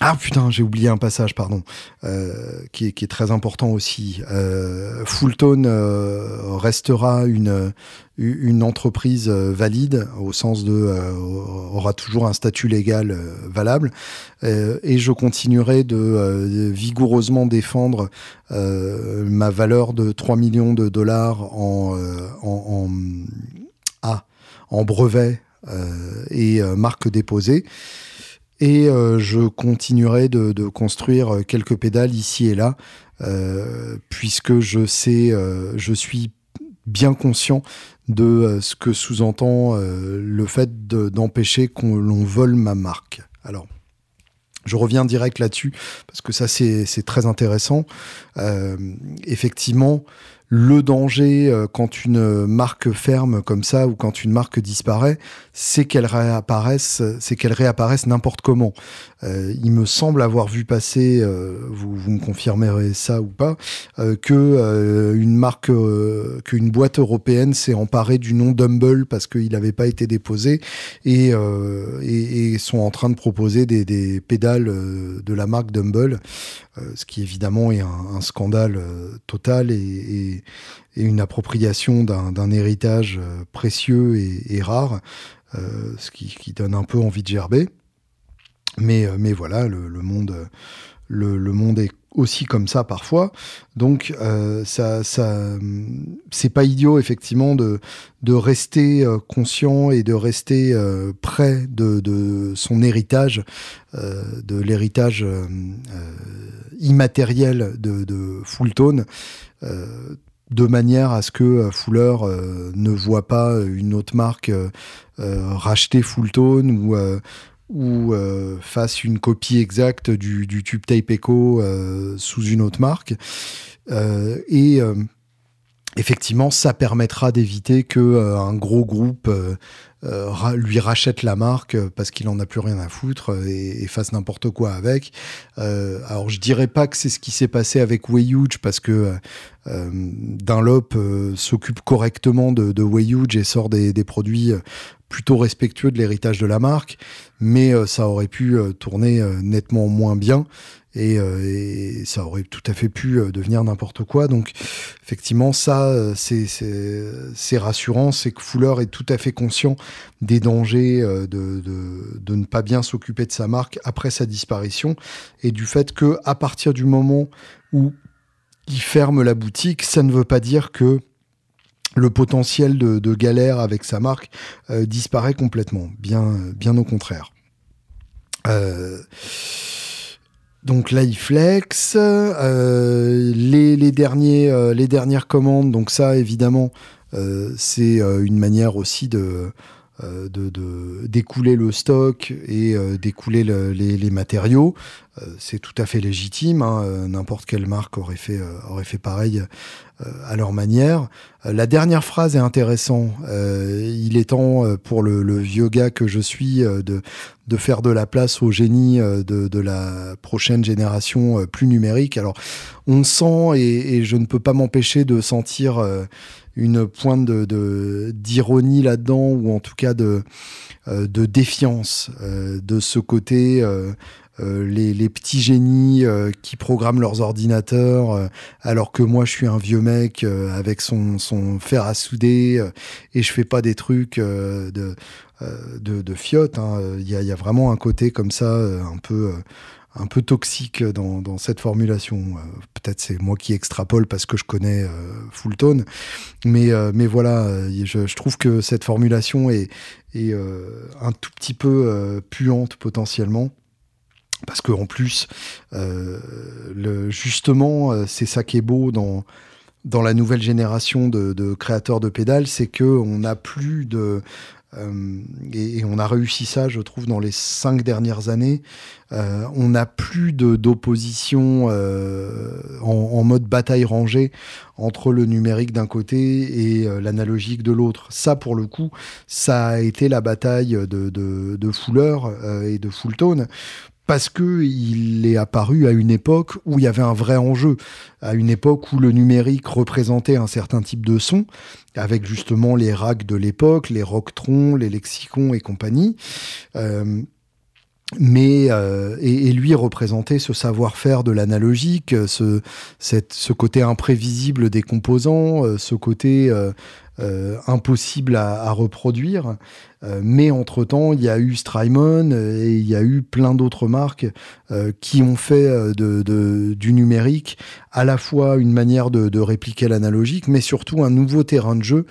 ah putain, j'ai oublié un passage, pardon, qui est, qui, est, très important aussi. Fulton restera une, une entreprise euh, valide au sens de euh, aura toujours un statut légal euh, valable et je continuerai de vigoureusement défendre ma valeur de 3 millions de dollars en en, en, ah, en brevet et marque déposée et je continuerai de, de, construire quelques pédales ici et là puisque je sais je suis bien conscient de euh, ce que sous-entend euh, le fait d'empêcher qu'on l'on vole ma marque. Alors, je reviens direct là-dessus parce que ça c'est très intéressant. Euh, effectivement, le danger euh, quand une marque ferme comme ça ou quand une marque disparaît, c'est qu'elle réapparaisse, c'est qu'elle réapparaisse n'importe comment. Euh, il me semble avoir vu passer, euh, vous, me confirmerez ça ou pas, que une marque, qu'une boîte européenne s'est emparée du nom Dumble parce qu'il n'avait pas été déposé et, et, et, sont en train de proposer des, des pédales de la marque Dumble. Euh, ce qui évidemment est un, scandale euh, total et, une appropriation d'un héritage euh, précieux et, rare, ce qui, donne un peu envie de gerber. Mais, mais voilà, le, monde, le, monde est aussi comme ça parfois. Donc, ça, ça c'est pas idiot effectivement de, de rester conscient et de rester près de, de, son héritage, de l'héritage immatériel de, de Fulton, euh, de manière à ce que euh, Fuller euh, ne voit pas une autre marque racheter Fulton ou ou fasse une copie exacte du, tube tape Echo sous une autre marque. et effectivement, ça permettra d'éviter que un gros groupe euh, lui rachète la marque euh, parce qu'il en a plus rien à foutre euh, et, fasse n'importe quoi avec. alors je dirais pas que c'est ce qui s'est passé avec Wayhuge parce que Dunlop s'occupe correctement de, de et sort des, des produits plutôt respectueux de l'héritage de la marque, mais ça aurait pu tourner nettement moins bien euh, et, ça aurait tout à fait pu euh, devenir n'importe quoi. Donc effectivement, ça, euh, c'est rassurant, c'est que Fuller est tout à fait conscient des dangers de, de, de ne pas bien s'occuper de sa marque après sa disparition et du fait que à partir du moment où il ferme la boutique, ça ne veut pas dire que le potentiel de, de galère avec sa marque disparaît complètement. Bien, bien au contraire. Euh, donc flex. Euh, les, derniers, euh, les dernières commandes, donc ça, évidemment, c'est une manière aussi de d'écouler le stock et d'écouler les, les, matériaux. c'est tout à fait légitime. Hein. N'importe quelle marque aurait fait aurait fait pareil à leur manière. la dernière phrase est intéressante. il est temps pour le, vieux gars que je suis de de faire de la place au génie de, de la prochaine génération plus numérique. Alors on sent et, et je ne peux pas m'empêcher de sentir une pointe de d'ironie là-dedans ou en tout cas de euh, de défiance euh, de ce côté euh, les, les, petits génies qui programment leurs ordinateurs alors que moi je suis un vieux mec avec son, son fer à souder et je fais pas des trucs de, de, de. Hein. Il y, a, y, a, vraiment un côté comme ça un peu un peu toxique dans, dans cette formulation. Euh, peut-être c'est moi qui extrapole parce que je connais euh, Fulton, mais, euh, mais voilà, je, je, trouve que cette formulation est, est un tout petit peu puante potentiellement. Parce que en plus, le, justement, c'est ça qui est beau dans, dans la nouvelle génération de, créateurs de pédales, c'est que on n'a plus de euh, et, on a réussi ça, je trouve, dans les cinq dernières années. Euh, on n'a plus d'opposition euh, en, mode bataille rangée entre le numérique d'un côté et l'analogique de l'autre. Ça, pour le coup, ça a été la bataille de, de, de Fuller et de Fulton parce que il est apparu à une époque où il y avait un vrai enjeu, à une époque où le numérique représentait un certain type de son, avec justement les racks de l'époque, les Rocktron, les Lexicons et compagnie. Euh, mais euh, et, lui représentait ce savoir-faire de l'analogique, ce, côté imprévisible des composants, euh, ce côté impossible à reproduire. Euh, mais entre-temps, il y a eu Strymon euh, et il y a eu plein d'autres marques euh, qui ont fait du numérique à la fois une manière de, répliquer l'analogique, mais surtout un nouveau terrain de jeu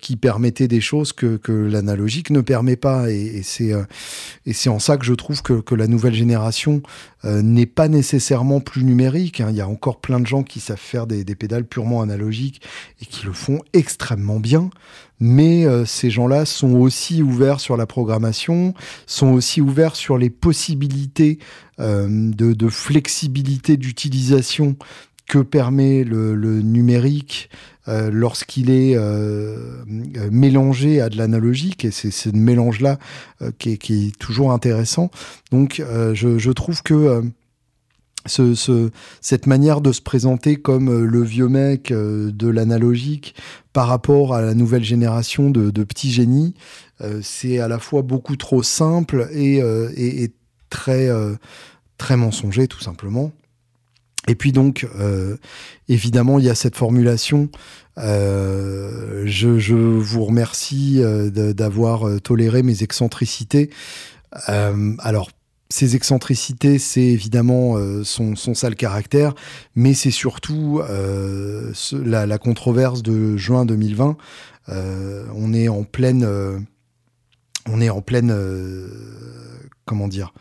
qui permettait des choses que, l'analogique ne permet pas. Et, c'est et c'est en ça que je trouve que, la nouvelle génération n'est pas nécessairement plus numérique. Hein. Il y a encore plein de gens qui savent faire des pédales purement analogiques et qui le font extrêmement bien mais euh, ces gens-là sont aussi ouverts sur la programmation, sont aussi ouverts sur les possibilités euh, de, flexibilité d'utilisation que permet le, numérique euh, lorsqu'il est mélangé à de l'analogique, et c'est ce mélange-là qui, est toujours intéressant. Donc je, je, trouve que ce, cette manière de se présenter comme euh, le vieux mec euh, de l'analogique par rapport à la nouvelle génération de, petits génies, euh, c'est à la fois beaucoup trop simple et, très, très mensonger tout simplement. Et puis donc, évidemment, il y a cette formulation. je, vous remercie d'avoir toléré mes excentricités. alors, ses excentricités, c'est évidemment euh, son, sale caractère, mais c'est surtout euh, la, controverse de juin 2020. Euh, on est en pleine, on est en pleine, comment dire,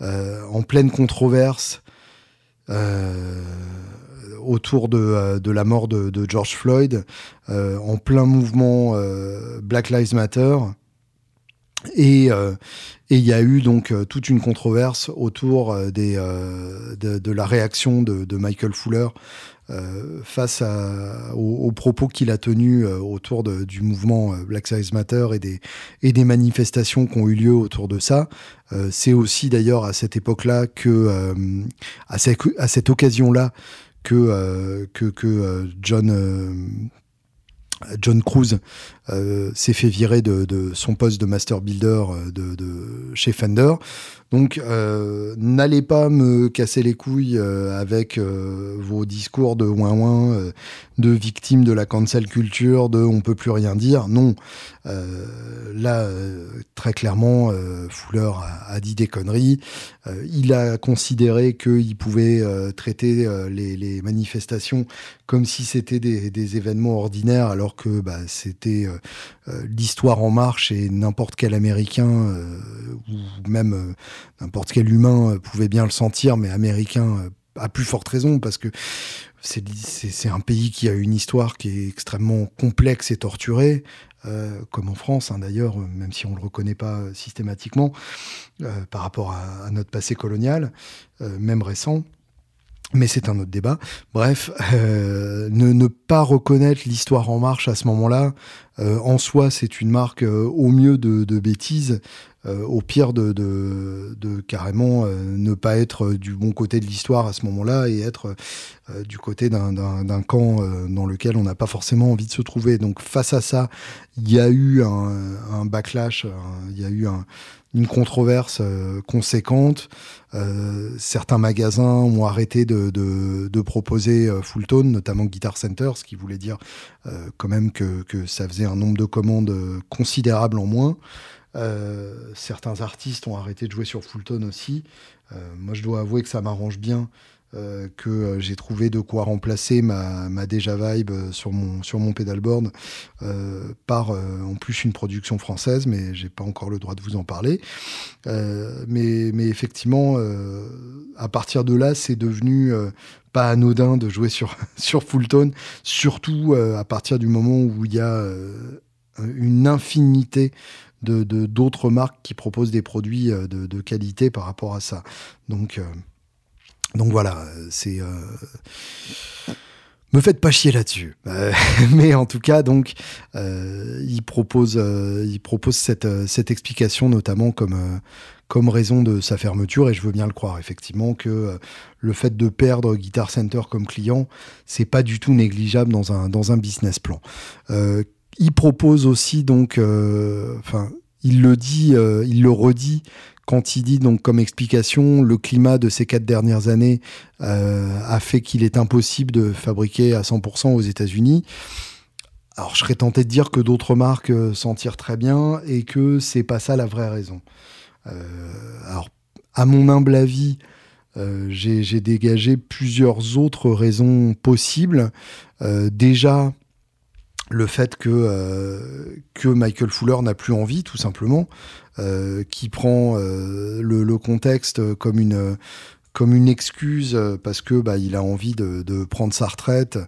en pleine controverse autour de, la mort de, de George Floyd, en plein mouvement Black Lives Matter. Et euh, il y a eu donc euh, toute une controverse autour euh, de, la réaction de, Michael Fuller face aux, propos qu'il a tenus autour du mouvement Black Lives Matter et des, et manifestations qui ont eu lieu autour de ça. C'est aussi d'ailleurs à cette époque-là que, à, cette, occasion-là, que John John Cruz euh, s'est fait virer de, son poste de master builder euh, de, chez Fender. Donc, euh, n'allez pas me casser les couilles avec vos discours de ouin ouin, de victimes de la cancel culture, de on peut plus rien dire. Non, là, très clairement, Fuller a, dit des conneries. il a considéré qu'il pouvait traiter les, manifestations comme si c'était des, des, événements ordinaires, alors que bah, c'était euh, l'histoire en marche et n'importe quel Américain euh, ou même euh, n'importe quel humain pouvait bien le sentir, mais Américain à plus forte raison parce que c'est un pays qui a une histoire qui est extrêmement complexe et torturée, euh, comme en France hein, d'ailleurs, même si on ne le reconnaît pas systématiquement euh, par rapport à, notre passé colonial, euh, même récent. Mais c'est un autre débat. Bref, ne, ne, pas reconnaître l'histoire en marche à ce moment-là, en soi, c'est une marque au mieux de, de bêtise, euh, au pire de, de, carrément euh, ne pas être du bon côté de l'histoire à ce moment-là et être euh, du côté d'un camp dans lequel on n'a pas forcément envie de se trouver. Donc face à ça, il y a eu un, backlash, il y a eu une controverse conséquente. certains magasins ont arrêté de, proposer full tone, notamment Guitar Center, ce qui voulait dire quand même que, que, ça faisait un nombre de commandes considérable en moins. Euh, certains artistes ont arrêté de jouer sur Fulton aussi. Euh, moi, je dois avouer que ça m'arrange bien euh, que j'ai trouvé de quoi remplacer ma, Deja Vibe sur mon, sur mon pedalboard par en plus une production française, mais j'ai pas encore le droit de vous en parler. mais, mais effectivement, à partir de là, c'est devenu pas anodin de jouer sur, sur Fulltone, surtout à partir du moment où il y a une infinité de d'autres marques qui proposent des produits euh, de, qualité par rapport à ça. Donc, euh, donc voilà, c'est. Euh, me faites pas chier là-dessus. mais en tout cas, donc, il propose, il propose cette, explication notamment comme, raison de sa fermeture, et je veux bien le croire, effectivement, que le fait de perdre Guitar Center comme client, c'est pas du tout négligeable dans un, dans un business plan. Il propose aussi donc, euh, enfin, il le dit, euh, il le redit quand il dit donc comme explication, le climat de ces quatre dernières années euh, a fait qu'il est impossible de fabriquer à 100% aux États-Unis. Alors je serais tenté de dire que d'autres marques s'en tirent très bien et que c'est pas ça la vraie raison. alors à mon humble avis, j'ai dégagé plusieurs autres raisons possibles. déjà, le fait que, euh, que Michael Fuller n'a plus envie, tout simplement, euh, qui prend euh, le, contexte comme une, comme une excuse parce que bah, il a envie de prendre sa retraite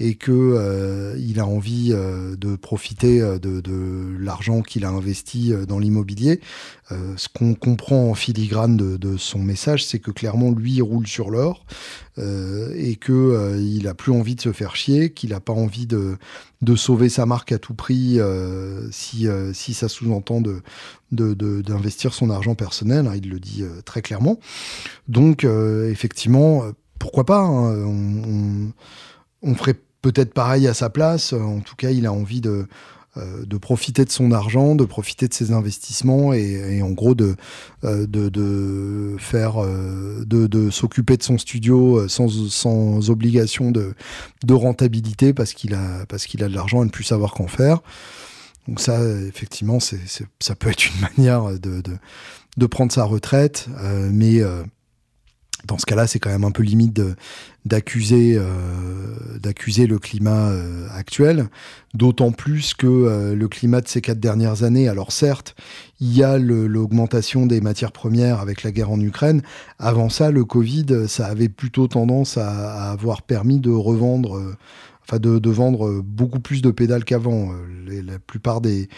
et que euh, il a envie euh, de profiter euh, de, l'argent qu'il a investi dans l'immobilier. ce qu'on comprend en filigrane de, son message, c'est que clairement lui il roule sur l'or et que il a plus envie de se faire chier, qu'il n'a pas envie de, sauver sa marque à tout prix si, si ça sous-entend de, d'investir son argent personnel. Hein, il le dit très clairement. Donc effectivement, pourquoi pas hein, on ferait peut-être pareil à sa place. En tout cas, il a envie de, euh, de profiter de son argent, de profiter de ses investissements et, en gros de, euh, de, faire, euh, de, de s'occuper de son studio sans, sans obligation de, de rentabilité parce qu'il a, parce qu'il a de l'argent et ne plus savoir qu'en faire. Donc ça, effectivement, c'est, ça peut être une manière de, de, de prendre sa retraite, mais dans ce cas-là, c'est quand même un peu limite d'accuser euh, d'accuser le climat euh, actuel, d'autant plus que euh, le climat de ces quatre dernières années, alors certes, il y a l'augmentation des matières premières avec la guerre en Ukraine. Avant ça, le Covid, ça avait plutôt tendance à, avoir permis de revendre. Enfin, de, vendre beaucoup plus de pédales qu'avant. La plupart des,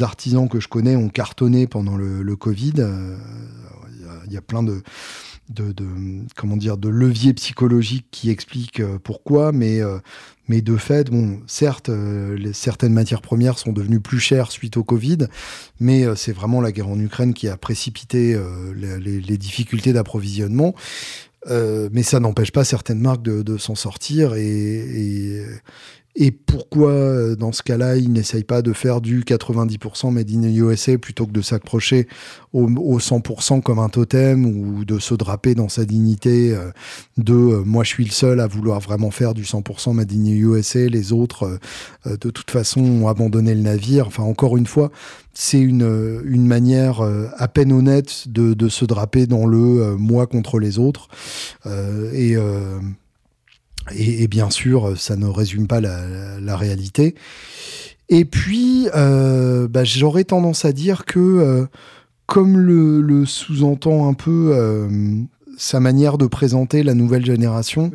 artisans que je connais ont cartonné pendant le Covid. Il y, a plein de, de, comment dire de levier psychologique qui explique euh, pourquoi, mais euh, mais de fait, bon, certes, euh, certaines matières premières sont devenues plus chères suite au Covid, mais c'est vraiment la guerre en Ukraine qui a précipité les, difficultés d'approvisionnement. mais ça n'empêche pas certaines marques de, de s'en sortir et, et pourquoi, euh, dans ce cas-là, il n'essaye pas de faire du 90% Made in USA plutôt que de s'accrocher au, 100% comme un totem ou de se draper dans sa dignité euh, de euh, moi je suis le seul à vouloir vraiment faire du 100% Made in USA, les autres de toute façon ont abandonné le navire. Enfin, encore une fois, c'est une, une manière à peine honnête de, de se draper dans le moi contre les autres. et et, bien sûr, ça ne résume pas la, réalité. Et puis, euh, bah, j'aurais tendance à dire que, euh, comme le, sous-entend un peu, euh, sa manière de présenter la nouvelle génération.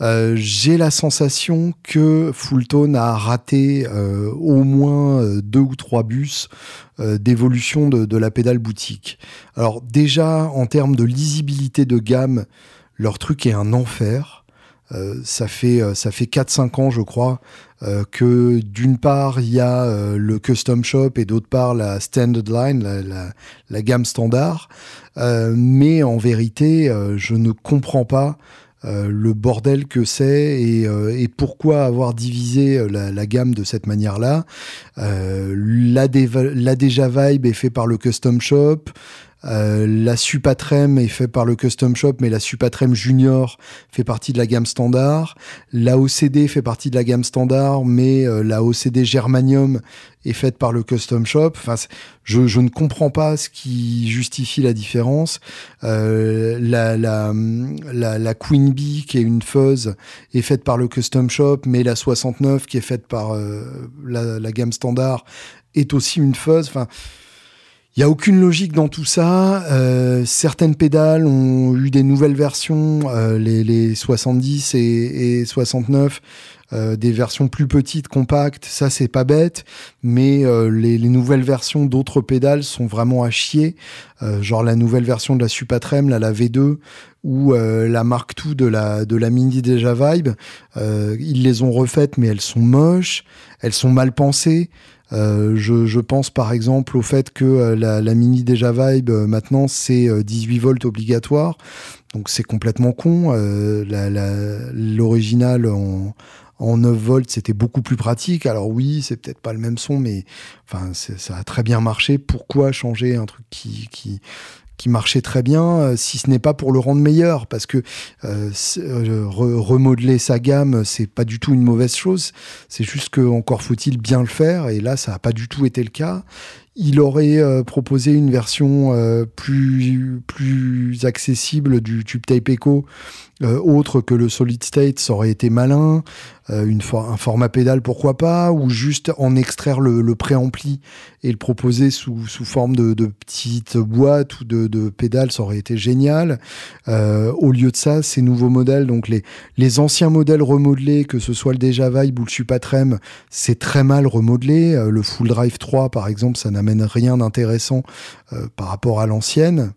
Euh, j'ai la sensation que Fulltone a raté euh, au moins euh, deux ou trois bus d'évolution de, la pédale boutique. Alors déjà, en termes de lisibilité de gamme, leur truc est un enfer. Ça fait ça fait 4-5 ans, je crois, que d'une part il y a le custom shop et d'autre part la standard line, la, gamme standard. mais en vérité, je ne comprends pas euh, le bordel que c'est et, euh, pourquoi avoir divisé euh, la, gamme de cette manière-là. Euh, la, Deja Vibe est fait par le Custom Shop. Euh, la Supatrem est fait par le Custom Shop, mais la Supatrem Junior fait partie de la gamme standard. La OCD fait partie de la gamme standard, mais euh, la OCD Germanium est faite par le Custom Shop. Enfin, je, je, ne comprends pas ce qui justifie la différence. Euh, la, la, la, la, Queen Bee, qui est une fuzz, est faite par le Custom Shop, mais la 69, qui est faite par euh, la, la gamme standard, est aussi une fuzz. Enfin, il n'y a aucune logique dans tout ça. Euh, certaines pédales ont eu des nouvelles versions, euh, les, les, 70 et, et 69, euh, des versions plus petites, compactes. Ça, c'est pas bête, mais euh, les, les, nouvelles versions d'autres pédales sont vraiment à chier. Euh, genre la nouvelle version de la Supatrem, la V2 ou la Mark II de la de la Mini Deja Vibe. ils les ont refaites, mais elles sont moches, elles sont mal pensées. Je, pense par exemple au fait que la, mini Deja Vibe maintenant c'est 18 volts obligatoire, donc c'est complètement con. L'original en, en 9 volts c'était beaucoup plus pratique. Alors oui, c'est peut-être pas le même son, mais enfin ça a très bien marché. Pourquoi changer un truc qui, qui qui marchait très bien, euh, si ce n'est pas pour le rendre meilleur, parce que euh, euh remodeler sa gamme, c'est pas du tout une mauvaise chose. C'est juste que encore faut-il bien le faire, et là, ça n'a pas du tout été le cas il aurait proposé une version plus, plus accessible du Tube Tape Echo, euh, autre que le Solid State, ça aurait été malin. une un format pédale, pourquoi pas, ou juste en extraire le, le préampli et le proposer sous, sous forme de, de petites boîtes ou de, de pédales, ça aurait été génial. au lieu de ça, ces nouveaux modèles, donc les, les anciens modèles remodelés, que ce soit le Deja Vibe ou le Supatrem, c'est très mal remodelé. le Full Drive 3, par exemple, ça n'a n'amène rien d'intéressant euh, par rapport à l'ancienne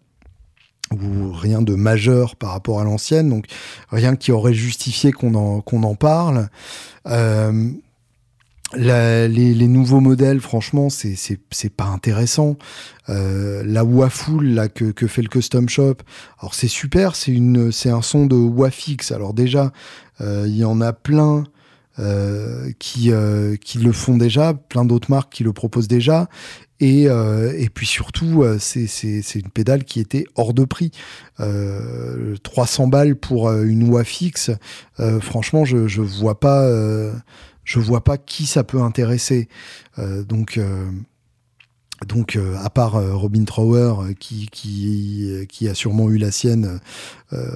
ou rien de majeur par rapport à l'ancienne, donc rien qui aurait justifié qu'on en, parle. Euh, les, nouveaux modèles, franchement, c'est pas intéressant. Euh, la Wafull là que, fait le custom shop, alors c'est super, c'est c'est un son de Wafix. Alors déjà, euh, il y en a plein qui le font déjà, plein d'autres marques qui le proposent déjà. Et, euh, et puis surtout, euh, c'est une pédale qui était hors de prix. 300 balles pour une voix fixe, franchement, je, je vois pas, je vois pas qui ça peut intéresser. donc donc, euh, à part euh, Robin Trower, euh, qui, qui, a sûrement eu la sienne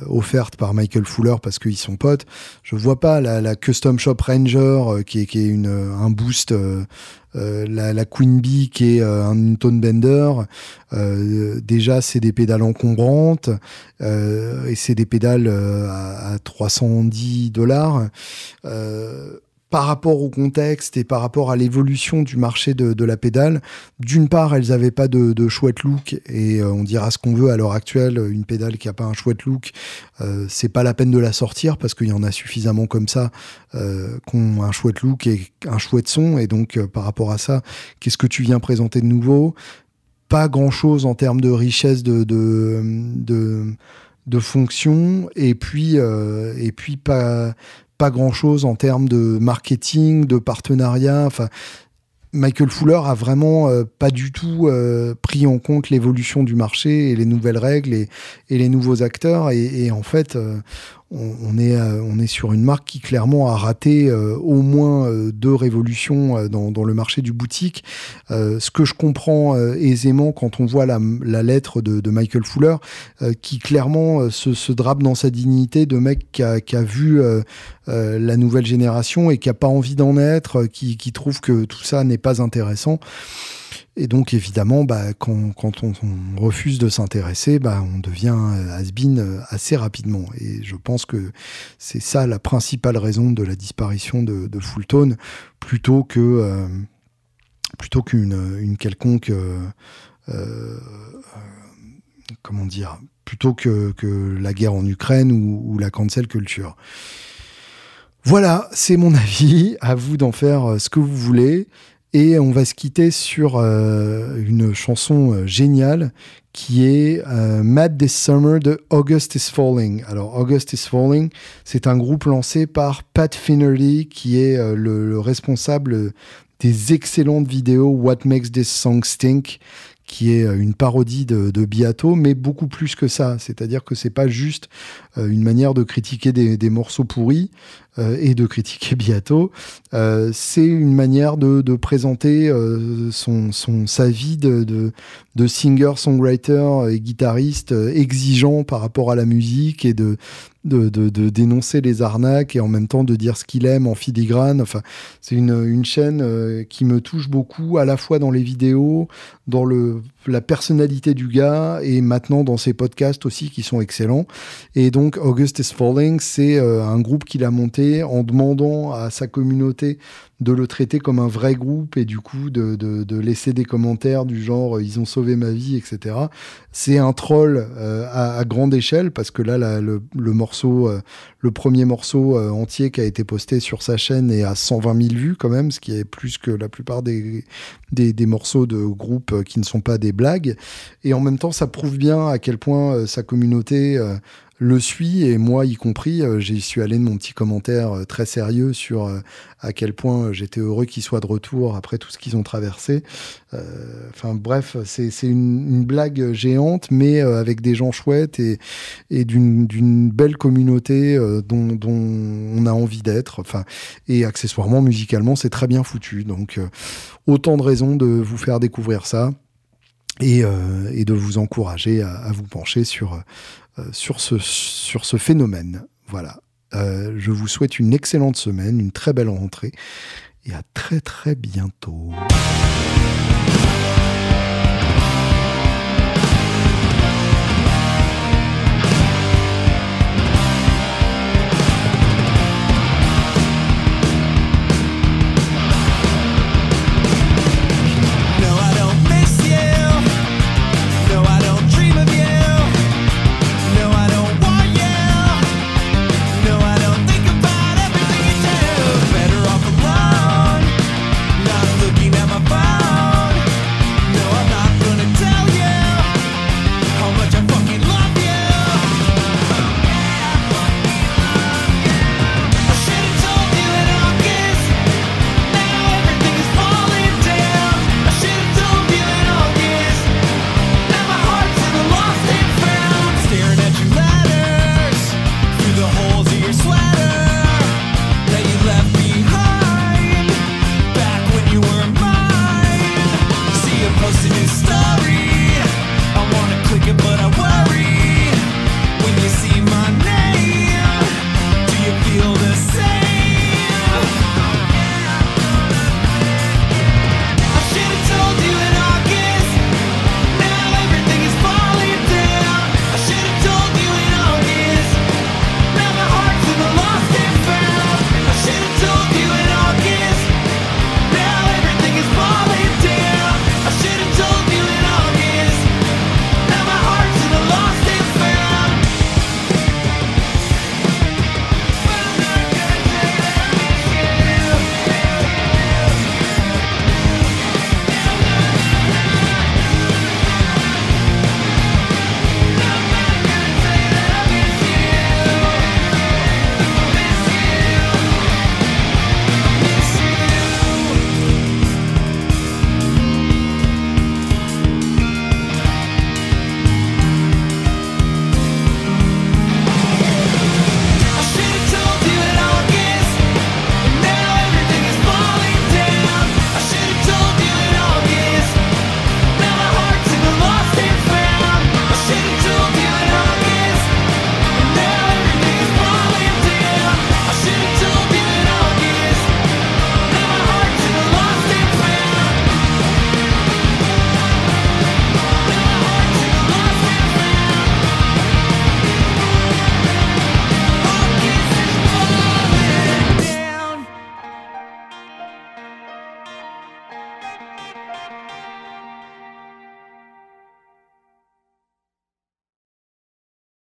offerte par Michael Fuller parce qu'ils sont potes, je vois pas la, Custom Shop Ranger, qui est, qui est une, un boost, la, Queen Bee, qui est un tone bender. déjà, c'est des pédales encombrantes et c'est des pédales à 310 dollars par rapport au contexte et par rapport à l'évolution du marché de, la pédale, d'une part, elles n'avaient pas de, chouette look et euh, on dira ce qu'on veut à l'heure actuelle, une pédale qui a pas un chouette look, euh, c'est pas la peine de la sortir parce qu'il y en a suffisamment comme ça euh, qui ont un chouette look et un chouette son. Et donc euh, par rapport à ça, qu'est-ce que tu viens présenter de nouveau? Pas grand-chose en termes de richesse de, de, fonctions et puis euh, et puis pas pas grand chose en termes de marketing, de partenariat. Enfin, Michael Fuller a vraiment euh, pas du tout euh, pris en compte l'évolution du marché et les nouvelles règles et, les nouveaux acteurs. Et, et en fait, euh, on, est, euh, on est sur une marque qui clairement a raté euh, au moins euh, deux révolutions dans, le marché du boutique. ce que je comprends aisément quand on voit la, lettre de, Michael Fuller, qui clairement se, drape dans sa dignité de mec qui a, vu la nouvelle génération et qui a pas envie d'en être, qui trouve que tout ça n'est pas intéressant. Et donc évidemment, bah, quand, on, refuse de s'intéresser, bah, on devient has-been assez rapidement. Et je pense que c'est ça la principale raison de la disparition de, Fulltone, plutôt que plutôt qu'une une quelconque comment dire plutôt que, que, la guerre en Ukraine ou, ou la cancel culture. Voilà, c'est mon avis. À vous d'en faire euh, ce que vous voulez. Et on va se quitter sur euh, une chanson euh, géniale qui est Mad This Summer de August is Falling. Alors August is Falling, c'est un groupe lancé par Pat Finnerty qui est le, responsable des excellentes vidéos What Makes This Song Stink qui est une parodie de, de mais beaucoup plus que ça. C'est-à-dire que c'est pas juste une manière de critiquer des, morceaux pourris, euh, et de critiquer bientôt. Euh, c'est une manière de, présenter euh, son, son, sa vie de, de, singer, songwriter et guitariste exigeant par rapport à la musique et de, de, de, dénoncer les arnaques et en même temps de dire ce qu'il aime en filigrane. Enfin, c'est une, une chaîne qui me touche beaucoup, à la fois dans les vidéos, dans le, la personnalité du gars et maintenant dans ses podcasts aussi qui sont excellents. Et donc, August is Falling, c'est un groupe qu'il a monté en demandant à sa communauté de le traiter comme un vrai groupe et du coup de, laisser des commentaires du genre euh, ils ont sauvé ma vie, etc. C'est un troll euh, à, grande échelle parce que là, le, morceau, euh, le premier morceau entier qui a été posté sur sa chaîne est à 120 000 vues quand même, ce qui est plus que la plupart des, des, des morceaux de groupes qui ne sont pas des blagues. Et en même temps, ça prouve bien à quel point sa communauté le suit et moi y compris, euh, j'y suis allé de mon petit commentaire euh, très sérieux sur euh, à quel point j'étais heureux qu'ils soient de retour après tout ce qu'ils ont traversé. Enfin bref, c'est une, blague géante, mais avec des gens chouettes et, d'une belle communauté dont, on a envie d'être. Enfin, et accessoirement, musicalement, c'est très bien foutu. Donc autant de raisons de vous faire découvrir ça. Et, de vous encourager à, vous pencher sur, sur, ce, sur ce phénomène. Voilà. Euh, je vous souhaite une excellente semaine, une très belle rentrée et à très très bientôt.